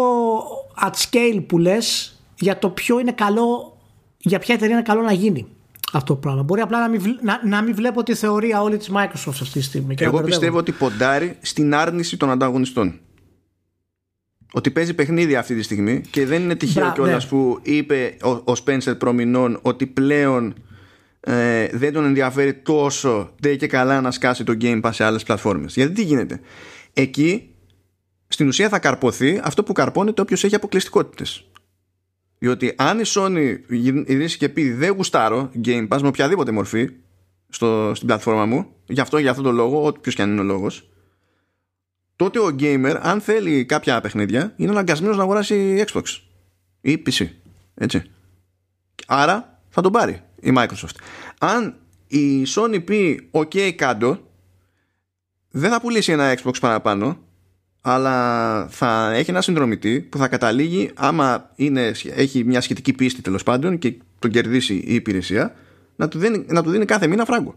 at scale που λες για το ποιο είναι καλό, για ποια εταιρεία είναι καλό να γίνει αυτό το πράγμα. Μπορεί απλά να μην, να, να μην βλέπω τη θεωρία όλη της Microsoft αυτή τη στιγμή. Εγώ πιστεύω ότι ποντάρει στην άρνηση των ανταγωνιστών. Ότι παίζει παιχνίδι αυτή τη στιγμή και δεν είναι τυχαίο κιόλας ναι. που είπε ο, ο Spencer προμηνών ότι πλέον ε, δεν τον ενδιαφέρει τόσο δεν και καλά να σκάσει το Game Pass σε άλλες πλατφόρμες. Γιατί τι γίνεται; Εκεί στην ουσία θα καρποθεί αυτό που καρπώνεται όποιος έχει αποκλειστικότητες. Διότι αν η Sony γυρίσει και πει δεν γουστάρω Game Pass με οποιαδήποτε μορφή στο, στην πλατφόρμα μου, γι' αυτό για αυτό το λόγο, όποιος και αν είναι ο λόγος, τότε ο gamer, αν θέλει κάποια παιχνίδια, είναι αναγκασμένος να αγοράσει Xbox ή PC. Έτσι. Άρα θα τον πάρει η Microsoft. Αν η Sony πει OK κάτω, δεν θα πουλήσει ένα Xbox παραπάνω, αλλά θα έχει ένα συνδρομητή που θα καταλήγει άμα είναι, έχει μια σχετική πίστη τέλος πάντων και τον κερδίσει η υπηρεσία να του δίνει, να του δίνει κάθε μήνα φράγκο.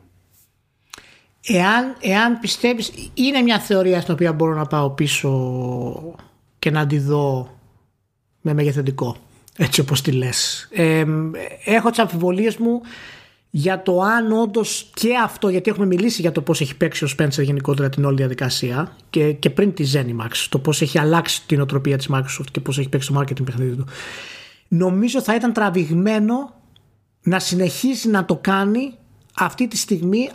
Εάν, εάν πιστεύεις, είναι μια θεωρία στην οποία μπορώ να πάω πίσω και να τη δω με μεγεθυντικό, έτσι όπως τη λες. Ε, έχω τις αμφιβολίες μου για το αν όντως και αυτό, γιατί έχουμε μιλήσει για το πώς έχει παίξει ο Spencer γενικότερα την όλη διαδικασία και, και πριν τη Zenimax, το πώς έχει αλλάξει την οτροπία της Microsoft και πώς έχει παίξει το marketing παιχνίδι του. Νομίζω θα ήταν τραβηγμένο να συνεχίσει να το κάνει αυτή τη στιγμή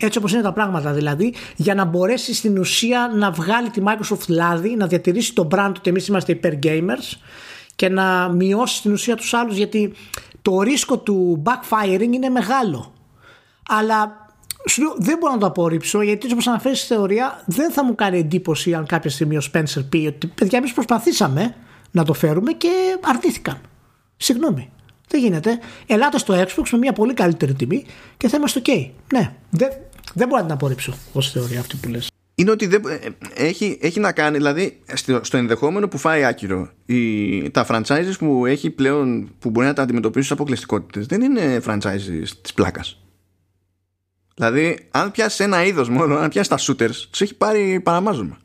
έτσι όπως είναι τα πράγματα δηλαδή για να μπορέσει στην ουσία να βγάλει τη Microsoft λάδι να διατηρήσει το brand ότι εμείς είμαστε υπέρ gamers και να μειώσει στην ουσία τους άλλους γιατί το ρίσκο του backfiring είναι μεγάλο. Αλλά σου δεν μπορώ να το απορρίψω γιατί όπως αναφέρεις στη θεωρία δεν θα μου κάνει εντύπωση αν κάποια στιγμή ο Spencer πει ότι παιδιά εμείς προσπαθήσαμε να το φέρουμε και αρνήθηκαν. Συγγνώμη. Δεν γίνεται. Ελάτε στο Xbox με μια πολύ καλύτερη τιμή και θα είμαστε OK. Ναι, δεν, δεν μπορώ να την απορρίψω ως θεωρία αυτή που λες είναι ότι δεν, ε, έχει, έχει να κάνει, δηλαδή στο, ενδεχόμενο που φάει άκυρο η, τα franchises που έχει πλέον που μπορεί να τα αντιμετωπίσει ως αποκλειστικότητες δεν είναι franchises της πλάκας. Δηλαδή, αν πιάσεις ένα είδος μόνο, αν πιάσεις τα shooters, τους έχει πάρει παραμάζωμα.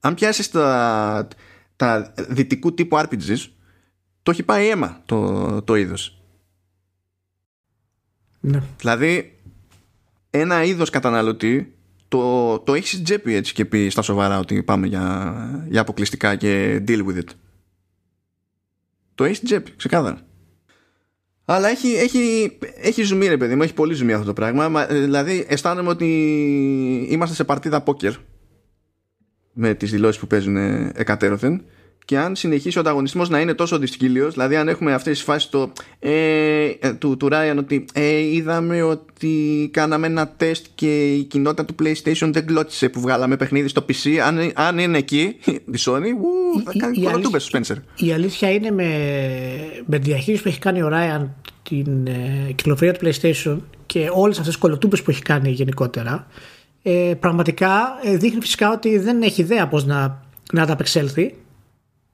Αν πιάσεις τα, τα δυτικού τύπου RPGs, το έχει πάει αίμα το, το είδος. Ναι. Δηλαδή, ένα είδος καταναλωτή το, το έχεις στην τσέπη έτσι και πει στα σοβαρά ότι πάμε για, για αποκλειστικά και deal with it. Το έχεις στην τσέπη, ξεκάθαρα. Αλλά έχει, έχει, έχει ζουμί ρε παιδί μου, έχει πολύ ζουμί αυτό το πράγμα. Ε, δηλαδή αισθάνομαι ότι είμαστε σε παρτίδα πόκερ με τις δηλώσεις που παίζουν εκατέρωθεν και αν συνεχίσει ο ανταγωνισμός να είναι τόσο δυσκύλιος, δηλαδή αν έχουμε αυτές τις φάσεις το, ε, ε, του, του Ryan ότι ε, είδαμε ότι κάναμε ένα τεστ και η κοινότητα του PlayStation δεν κλώτησε που βγάλαμε παιχνίδι στο PC. Αν, αν είναι εκεί, (laughs) η Sony, ου, θα κάνει κολοτούμπε στο Spencer. Η αλήθεια είναι με, με τη διαχείριση που έχει κάνει ο Ryan την ε, κυκλοφορία του PlayStation και όλες αυτές τις κολοτούμπε που έχει κάνει γενικότερα. Ε, πραγματικά ε, δείχνει φυσικά ότι δεν έχει ιδέα πώς να, να ανταπεξέλθει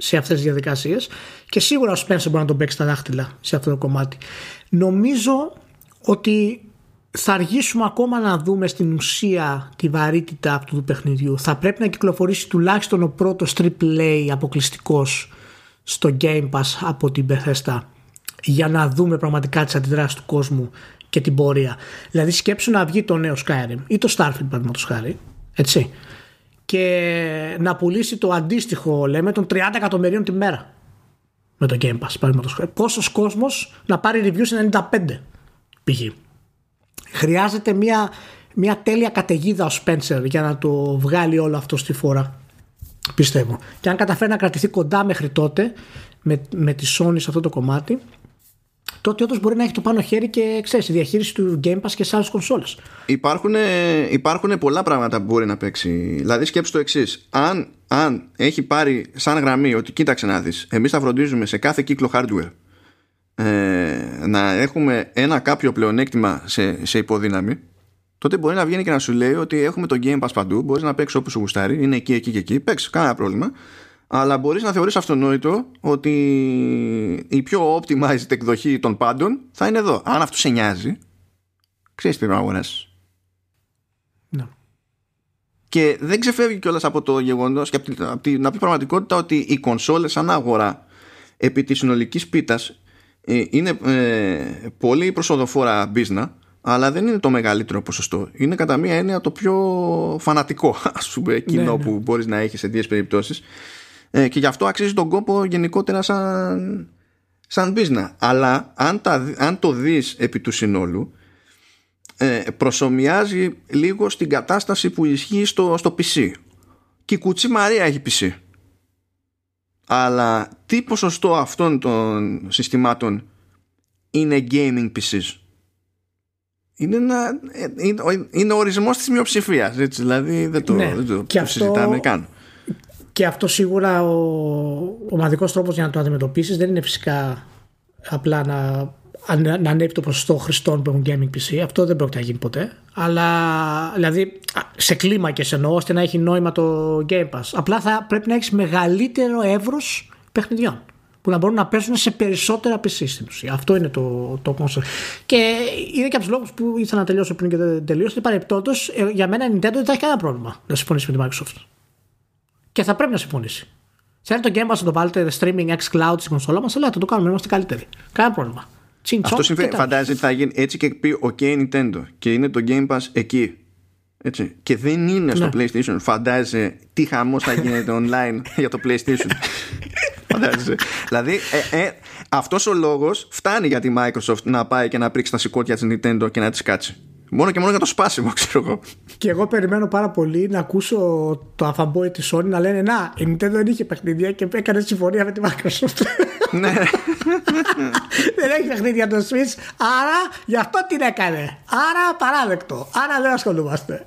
σε αυτές τις διαδικασίες και σίγουρα ο Spencer μπορεί να τον παίξει τα δάχτυλα σε αυτό το κομμάτι. Νομίζω ότι θα αργήσουμε ακόμα να δούμε στην ουσία τη βαρύτητα αυτού του παιχνιδιού. Θα πρέπει να κυκλοφορήσει τουλάχιστον ο πρώτος AAA αποκλειστικός στο Game Pass από την Bethesda για να δούμε πραγματικά τις αντιδράσεις του κόσμου και την πορεία. Δηλαδή σκέψου να βγει το νέο Skyrim ή το Starfield παραδείγματος χάρη, έτσι και να πουλήσει το αντίστοιχο λέμε των 30 εκατομμυρίων τη μέρα με το Game Pass πόσος κόσμος να πάρει review σε 95 π.χ. χρειάζεται μια, μια τέλεια καταιγίδα ο Spencer για να το βγάλει όλο αυτό στη φορά πιστεύω και αν καταφέρει να κρατηθεί κοντά μέχρι τότε με, με τη Sony σε αυτό το κομμάτι τότε όντως μπορεί να έχει το πάνω χέρι και ξέρεις, η διαχείριση του Game Pass και σε άλλες κονσόλες. Υπάρχουν, υπάρχουν πολλά πράγματα που μπορεί να παίξει. Δηλαδή, σκέψτε το εξής. Αν, αν έχει πάρει σαν γραμμή ότι κοίταξε να δεις, εμείς θα φροντίζουμε σε κάθε κύκλο hardware ε, να έχουμε ένα κάποιο πλεονέκτημα σε, σε υποδύναμη, τότε μπορεί να βγαίνει και να σου λέει ότι έχουμε το Game Pass παντού, μπορείς να παίξεις όπου σου γουστάρει, είναι εκεί, εκεί και εκεί, παίξει, κανένα πρόβλημα αλλά μπορείς να θεωρείς αυτονόητο ότι η πιο optimized εκδοχή των πάντων θα είναι εδώ. Αν αυτό σε νοιάζει, ξέρεις τι να αγοράσεις. Ναι. Και δεν ξεφεύγει κιόλας από το γεγονός και από την, από πραγματικότητα ότι οι κονσόλες σαν αγορά επί της συνολικής πίτας ε, είναι ε, πολύ προσοδοφόρα μπίζνα αλλά δεν είναι το μεγαλύτερο ποσοστό. Είναι κατά μία έννοια το πιο φανατικό (laughs) ας πούμε κοινό ναι, ναι. που μπορείς να έχεις σε δύο περιπτώσεις ε, και γι' αυτό αξίζει τον κόπο γενικότερα σαν, σαν business. Αλλά αν, τα, αν το δεις επί του συνόλου ε, προσωμιάζει λίγο στην κατάσταση που ισχύει στο, στο PC. Και η Κουτσή Μαρία έχει PC. Αλλά τι ποσοστό αυτών των συστημάτων είναι gaming PCs. είναι, ένα, ε, είναι, είναι ο ορισμός της μειοψηφίας δηλαδή δεν το, ναι. δεν το, και αυτό, συζητάμε καν και αυτό σίγουρα ο ομαδικός τρόπος για να το αντιμετωπίσεις δεν είναι φυσικά απλά να να ανέβει το ποσοστό χρηστών που έχουν gaming PC. Αυτό δεν πρόκειται να γίνει ποτέ. Αλλά δηλαδή σε κλίμακε εννοώ ώστε να έχει νόημα το Game Pass. Απλά θα πρέπει να έχεις μεγαλύτερο εύρος παιχνιδιών που να μπορούν να παίζουν σε περισσότερα PC στην ουσία. Αυτό είναι το, το concept. Και είναι και από τους λόγους που ήθελα να τελειώσω πριν και δεν τελείωσε. Παρεπτόντως, ε, για μένα η Nintendo δεν θα έχει κανένα πρόβλημα να συμφωνήσει με τη Microsoft. Και θα πρέπει να συμφωνήσει. Θέλετε το Game Pass να το βάλετε streaming X Cloud στην κονσόλα μας, αλλά το κάνουμε, είμαστε καλύτεροι. Κανένα πρόβλημα. Αυτό συμβαίνει. Φαντάζεσαι ότι θα γίνει έτσι και πει OK Nintendo και είναι το Game Pass εκεί. Έτσι. Και δεν είναι στο ναι. PlayStation. Φαντάζεσαι τι χαμός θα γίνεται (laughs) online για το PlayStation. Φαντάζεσαι. δηλαδή, ε, ε, αυτός ο λόγος φτάνει για τη Microsoft να πάει και να πρίξει τα σηκώτια της Nintendo και να της κάτσει. Μόνο και μόνο για το σπάσιμο, (laughs) ξέρω εγώ. Και εγώ περιμένω πάρα πολύ να ακούσω το αφαμπόι της Sony να λένε Να, η Nintendo δεν είχε παιχνίδια και έκανε συμφωνία με τη Microsoft. (laughs) Ναι. (laughs) δεν έχει παιχνίδια το Switch, άρα γι' αυτό την έκανε. Άρα παράδεκτο. Άρα δεν ασχολούμαστε.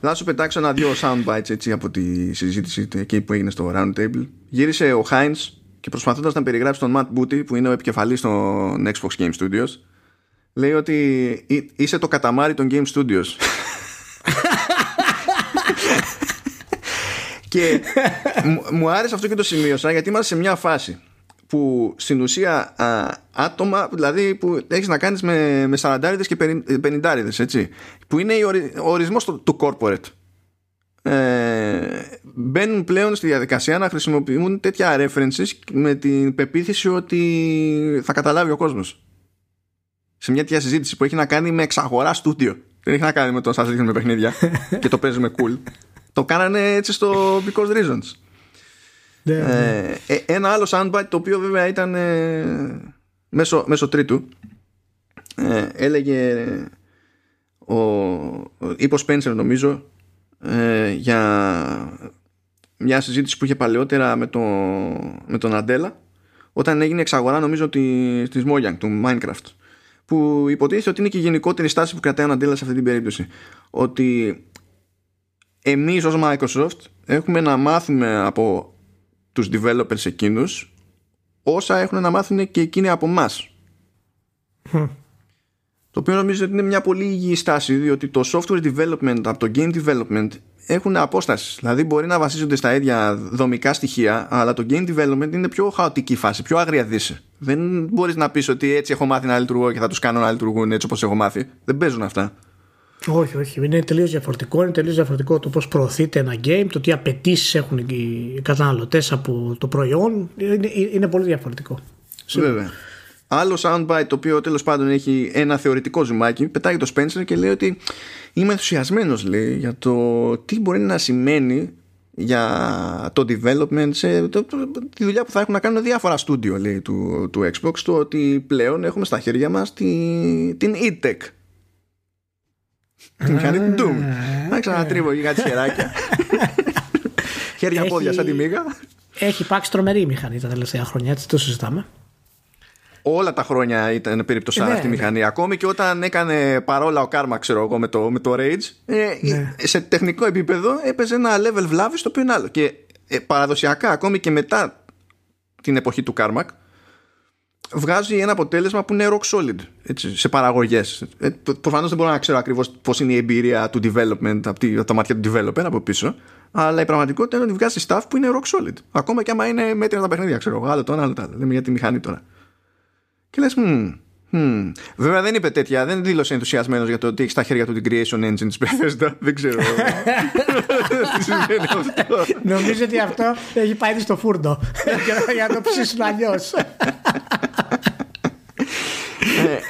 Θα σου πετάξω ένα-δύο soundbites έτσι από τη συζήτηση εκεί που έγινε στο Roundtable. Γύρισε ο Heinz και προσπαθώντας να περιγράψει τον Matt Booty που είναι ο επικεφαλής των Xbox Game Studios λέει ότι είσαι το καταμάρι των Game Studios. και μου άρεσε αυτό και το σημείωσα γιατί είμαστε σε μια φάση που στην ουσία άτομα δηλαδή που έχεις να κάνεις με, με 40 και 50 έτσι που είναι ο ορισμός του, του corporate ε, μπαίνουν πλέον στη διαδικασία να χρησιμοποιούν τέτοια references με την πεποίθηση ότι θα καταλάβει ο κόσμος σε μια τέτοια συζήτηση που έχει να κάνει με εξαγορά στούντιο. Δεν έχει να κάνει με το σα με παιχνίδια (laughs) και το παίζουμε cool. το κάνανε έτσι στο Because Reasons. Ναι, ε, ναι. Ε, ένα άλλο soundbite το οποίο βέβαια ήταν ε, μέσω, μέσω τρίτου ε, έλεγε ο, είπε ο Spencer νομίζω ε, για μια συζήτηση που είχε παλαιότερα με, το, με τον Αντέλα όταν έγινε εξαγορά νομίζω της, της Mojang του Minecraft που υποτίθεται ότι είναι και η γενικότερη στάση που κρατάει ο Αντέλα σε αυτή την περίπτωση. Ότι εμείς ως Microsoft έχουμε να μάθουμε από τους developers εκείνους όσα έχουν να μάθουν και εκείνοι από εμάς. Το οποίο νομίζω ότι είναι μια πολύ υγιή στάση διότι το software development από το game development έχουν απόσταση. Δηλαδή μπορεί να βασίζονται στα ίδια δομικά στοιχεία, αλλά το game development είναι πιο χαοτική φάση, πιο άγρια δύση. Δεν μπορείς να πεις ότι έτσι έχω μάθει να λειτουργώ και θα τους κάνω να λειτουργούν έτσι όπως έχω μάθει. Δεν παίζουν αυτά. Όχι, όχι. Είναι τελείως διαφορετικό. Είναι τελείως διαφορετικό το πώς προωθείται ένα game, το τι απαιτήσεις έχουν οι καταναλωτές από το προϊόν. Είναι, είναι πολύ διαφορετικό. Βέβαια. Άλλο soundbite το οποίο τέλος πάντων έχει ένα θεωρητικό ζουμάκι, πετάει το Spencer και λέει ότι είμαι ενθουσιασμένος για το τι μπορεί να σημαίνει για το development σε το, τη δουλειά που θα έχουν να κάνουν διάφορα στούντιο λέει, του, του Xbox το ότι πλέον έχουμε στα χέρια μας τη, την e-tech. Την μηχανή του Doom. Να ξανατρίβω για κάτι χεράκια. (laughs) Χέρια πόδια σαν τη μίγα έχει υπάρξει τρομερή μηχανή τα τελευταία χρόνια έτσι το συζητάμε όλα τα χρόνια ήταν περίπτωση ε, αυτή η ναι, μηχανή. Ναι. Ακόμη και όταν έκανε παρόλα ο Κάρμα, ξέρω εγώ, με το, με το Rage, ε, ναι. σε τεχνικό επίπεδο έπαιζε ένα level βλάβης στο οποίο είναι άλλο. Και ε, παραδοσιακά, ακόμη και μετά την εποχή του Κάρμακ, βγάζει ένα αποτέλεσμα που είναι rock solid έτσι, σε παραγωγές. Ε, Προφανώς δεν μπορώ να ξέρω ακριβώς πώς είναι η εμπειρία του development από, τη, από τα μάτια του developer από πίσω. Αλλά η πραγματικότητα είναι ότι βγάζει stuff που είναι rock solid. Ακόμα και άμα είναι μέτρια τα παιχνίδια, ξέρω εγώ. Άλλο το ένα, άλλο το άλλο. Λέμε για τη μηχανή τώρα. Και λες, hm, hm. Βέβαια δεν είπε τέτοια, δεν δήλωσε ενθουσιασμένος για το ότι έχεις στα χέρια του την creation engine της Bethesda. (laughs) Δεν ξέρω. (laughs) Τι σημαίνει αυτό; Νομίζω ότι αυτό έχει πάει στο φούρνο (laughs) για να το ψήσουν αλλιώς.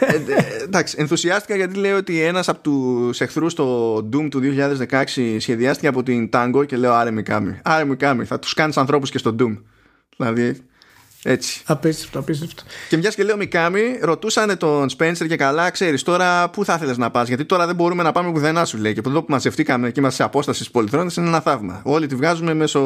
Ε, ε, εντάξει, ενθουσιάστηκα γιατί λέει ότι ένας από τους εχθρούς στο Doom του 2016 σχεδιάστηκε από την Tango και λέω άρε Μικάμι, άρε Μικάμι, θα τους κάνεις ανθρώπους και στο Doom. Δηλαδή έτσι. Απίστευτο, απίστευτο. Και μιας και λέω Μικάμι, ρωτούσαν τον Σπένσερ και καλά, ξέρεις τώρα πού θα ήθελε να πας. Γιατί τώρα δεν μπορούμε να πάμε πουθενά, σου λέει. Και από εδώ που μαζευτήκαμε και είμαστε σε απόστασης πολυθρόνε είναι ένα θαύμα. Όλοι τη βγάζουμε μέσω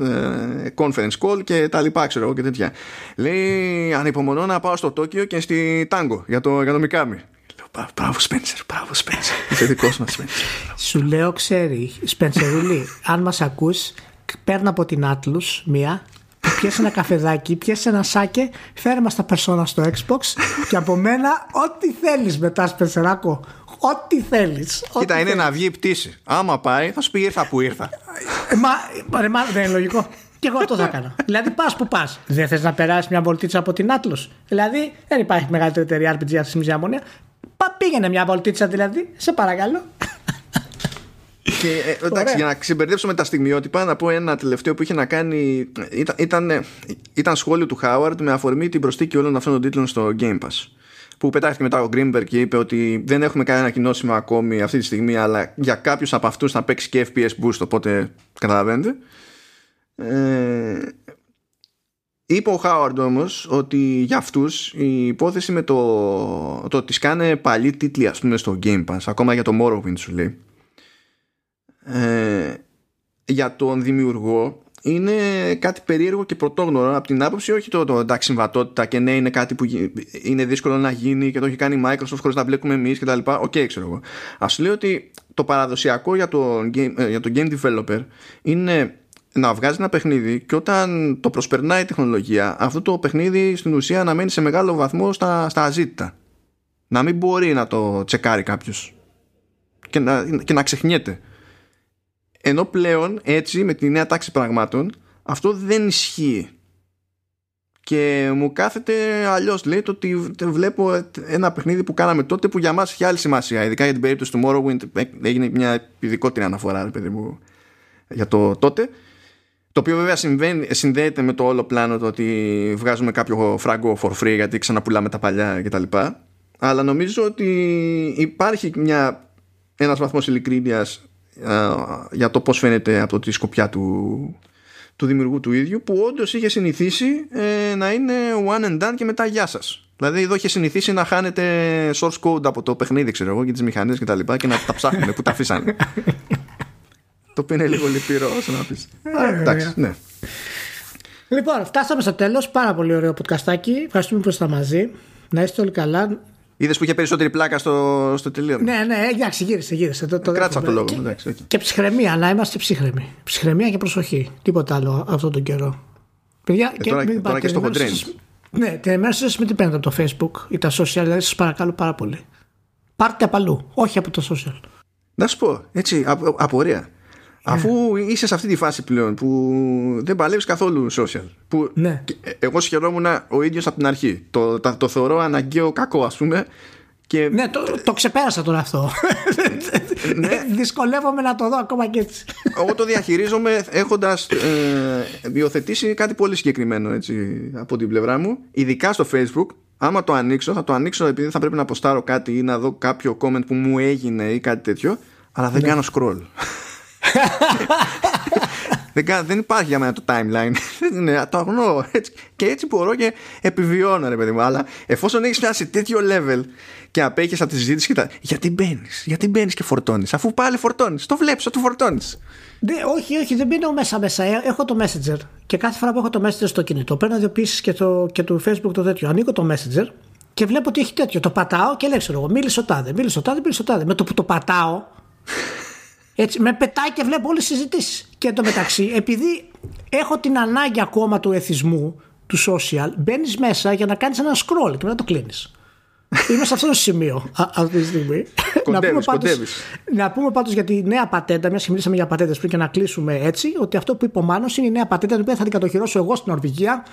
ε, conference call και τα λοιπά, ξέρω εγώ και τέτοια. Λέει, ανυπομονώ να πάω στο Τόκιο και στη Τάγκο για το, για το Μικάμι. Λέω, Μπράβο, Σπένσερ, μπράβο, Σπένσερ. (laughs) Είσαι δικός μας, Σπένσερ. Σου λέω, ξέρει, Σπενσερούλη, αν μας ακούς, παίρνω από την Άτλου μία, πιέσε ένα καφεδάκι, πιέσε ένα σάκε, φέρε μα τα περσόνα στο Xbox και από μένα ό,τι θέλεις μετά, Σπενσεράκο. Ό,τι θέλεις. Κοίτα, είναι να βγει η πτήση. Άμα πάει, θα σου πει ήρθα που ήρθα. Ε, μα, ρε, μα, δεν είναι λογικό. Και εγώ αυτό θα κάνω. δηλαδή, πας που πας. Δεν θες να περάσεις μια βολτίτσα από την Άτλο. Δηλαδή, δεν υπάρχει μεγαλύτερη εταιρεία RPG αυτή τη αμμονία. Πα πήγαινε μια βολτίτσα δηλαδή, σε παρακαλώ. Και, ε, εντάξει, για να ξεμπερδέψουμε τα στιγμιότυπα, να πω ένα τελευταίο που είχε να κάνει. Ήταν, ήταν, ήταν σχόλιο του Χάουαρντ με αφορμή την προστίκη όλων αυτών των τίτλων στο Game Pass. Που πετάχτηκε μετά ο Greenberg και είπε ότι δεν έχουμε κανένα κοινώσιμο ακόμη αυτή τη στιγμή, αλλά για κάποιους από αυτούς θα παίξει και FPS boost, οπότε καταλαβαίνετε. Ε, είπε ο Χάουαρντ όμως ότι για αυτούς η υπόθεση με το, το ότι σκάνε παλιοί τίτλοι, ας πούμε, στο Game Pass, ακόμα για το Morrowind σου λέει, ε, για τον δημιουργό είναι κάτι περίεργο και πρωτόγνωρο. Από την άποψη όχι το, το εντάξει συμβατότητα και ναι είναι κάτι που είναι δύσκολο να γίνει και το έχει κάνει η Microsoft χωρίς να βλέπουμε εμείς και τα λοιπά. OK okay, ξέρω εγώ. Ας λέω ότι το παραδοσιακό για το, game, ε, για το game developer είναι να βγάζει ένα παιχνίδι και όταν το προσπερνάει η τεχνολογία αυτό το παιχνίδι στην ουσία να μένει σε μεγάλο βαθμό στα, στα αζήτητα. Να μην μπορεί να το τσεκάρει κάποιος και να, και να ξεχνιέται ενώ πλέον έτσι με τη νέα τάξη πραγμάτων αυτό δεν ισχύει. Και μου κάθεται αλλιώς λέει το ότι βλέπω ένα παιχνίδι που κάναμε τότε που για μας έχει άλλη σημασία. Ειδικά για την περίπτωση του Morrowind έγινε μια ειδικότερη αναφορά παιδί μου, για το τότε. Το οποίο βέβαια συμβαίνει, συνδέεται με το όλο πλάνο το ότι βγάζουμε κάποιο φράγκο for free γιατί ξαναπουλάμε τα παλιά κτλ. Αλλά νομίζω ότι υπάρχει μια, ένας βαθμός ειλικρίνειας ε, για το πώς φαίνεται από τη σκοπιά του, του δημιουργού του ίδιου που όντως είχε συνηθίσει ε, να είναι one and done και μετά γεια σας δηλαδή εδώ είχε συνηθίσει να χάνετε source code από το παιχνίδι ξέρω εγώ και τις μηχανές και τα λοιπά και να τα ψάχνουμε που τα αφήσανε το οποίο είναι λίγο λυπηρό όσο να πεις ε, εντάξει ναι Λοιπόν, φτάσαμε στο τέλος. Πάρα πολύ ωραίο podcastάκι. Ευχαριστούμε που ήσασταν μαζί. Να είστε όλοι καλά. Είδες που είχε περισσότερη πλάκα στο, στο τελείωμα. Ναι, ναι, εντάξει, γύρισε, γύρισε. Το, το Κράτησα αυτό το λόγο. Και, εντάξει, και ψυχραιμία, να είμαστε ψύχρεμοι. Ψυχραιμία και προσοχή. Τίποτα άλλο αυτόν τον καιρό. Παιδιά, και, τώρα, μην τώρα και στο χοντρέν. Ναι, την ημέρα σας μην την παίρνετε από το Facebook ή τα social, δηλαδή σας παρακαλώ πάρα πολύ. Πάρτε από αλλού, όχι από το social. Να σου πω, έτσι, απορία. Αφού είσαι σε αυτή τη φάση πλέον που δεν παλεύεις καθόλου social. Που ναι. Εγώ σχερόμουν ο ίδιος από την αρχή. Το, το, το θεωρώ αναγκαίο κακό, ας πούμε. Και... Ναι, το, το ξεπέρασα τώρα αυτό. ναι. Δυσκολεύομαι να το δω ακόμα και έτσι. Εγώ το διαχειρίζομαι έχοντας ε, υιοθετήσει κάτι πολύ συγκεκριμένο έτσι, από την πλευρά μου. Ειδικά στο Facebook. Άμα το ανοίξω, θα το ανοίξω επειδή θα πρέπει να αποστάρω κάτι ή να δω κάποιο comment που μου έγινε ή κάτι τέτοιο. Αλλά δεν ναι. κάνω scroll δεν, δεν υπάρχει για μένα το timeline. (laughs) ναι, το αγνώ. και έτσι μπορώ και επιβιώνω, ρε παιδί μου. Αλλά εφόσον έχεις φτάσει τέτοιο level και απέχεις από τη συζήτηση και τα. Γιατί μπαίνεις, γιατί μπαίνεις και φορτώνεις. Αφού πάλι φορτώνεις. Το βλέπεις ότι φορτώνεις. Ναι, όχι, όχι, δεν μπαίνω μέσα μέσα. Ε, έχω το Messenger. Και κάθε φορά που έχω το Messenger στο κινητό, παίρνω ειδοποιήσει και, το, και του Facebook το τέτοιο. Ανοίγω το Messenger και βλέπω ότι έχει τέτοιο. Το πατάω και λέω, ξέρω εγώ, μίλησε ο τάδε, μίλησε ο τάδε, μίλησε ο τάδε. Με το που το πατάω, έτσι, με πετάει και βλέπω όλες τις συζητήσεις. Και εντωμεταξύ, επειδή έχω την ανάγκη ακόμα του εθισμού, του social, μπαίνεις μέσα για να κάνεις ένα scroll και μετά το κλείνεις. (laughs) Είμαι σε αυτό το σημείο αυτή τη στιγμή. Κοντεύεις, να, πούμε πάντως, να πούμε πάντως για τη νέα πατέντα, μιας και μιλήσαμε για πατέντες πριν και να κλείσουμε έτσι, ότι αυτό που είπε ο Μάνος είναι η νέα πατέντα την οποία θα την κατοχυρώσω εγώ στην Νορβηγία,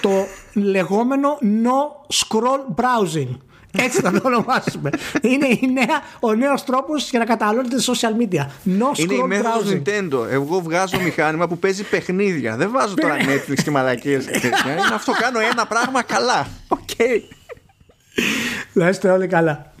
το (laughs) λεγόμενο no scroll browsing. Έτσι θα το ονομάσουμε. Είναι η νέα, ο νέος τρόπος για να καταναλώνετε social media. No Είναι η μέθοδος Nintendo. Εγώ βγάζω μηχάνημα που παίζει παιχνίδια. Δεν βάζω τώρα Netflix και μαλακίες. Είναι αυτό. Κάνω ένα πράγμα καλά. Οκ. Να είστε όλοι καλά.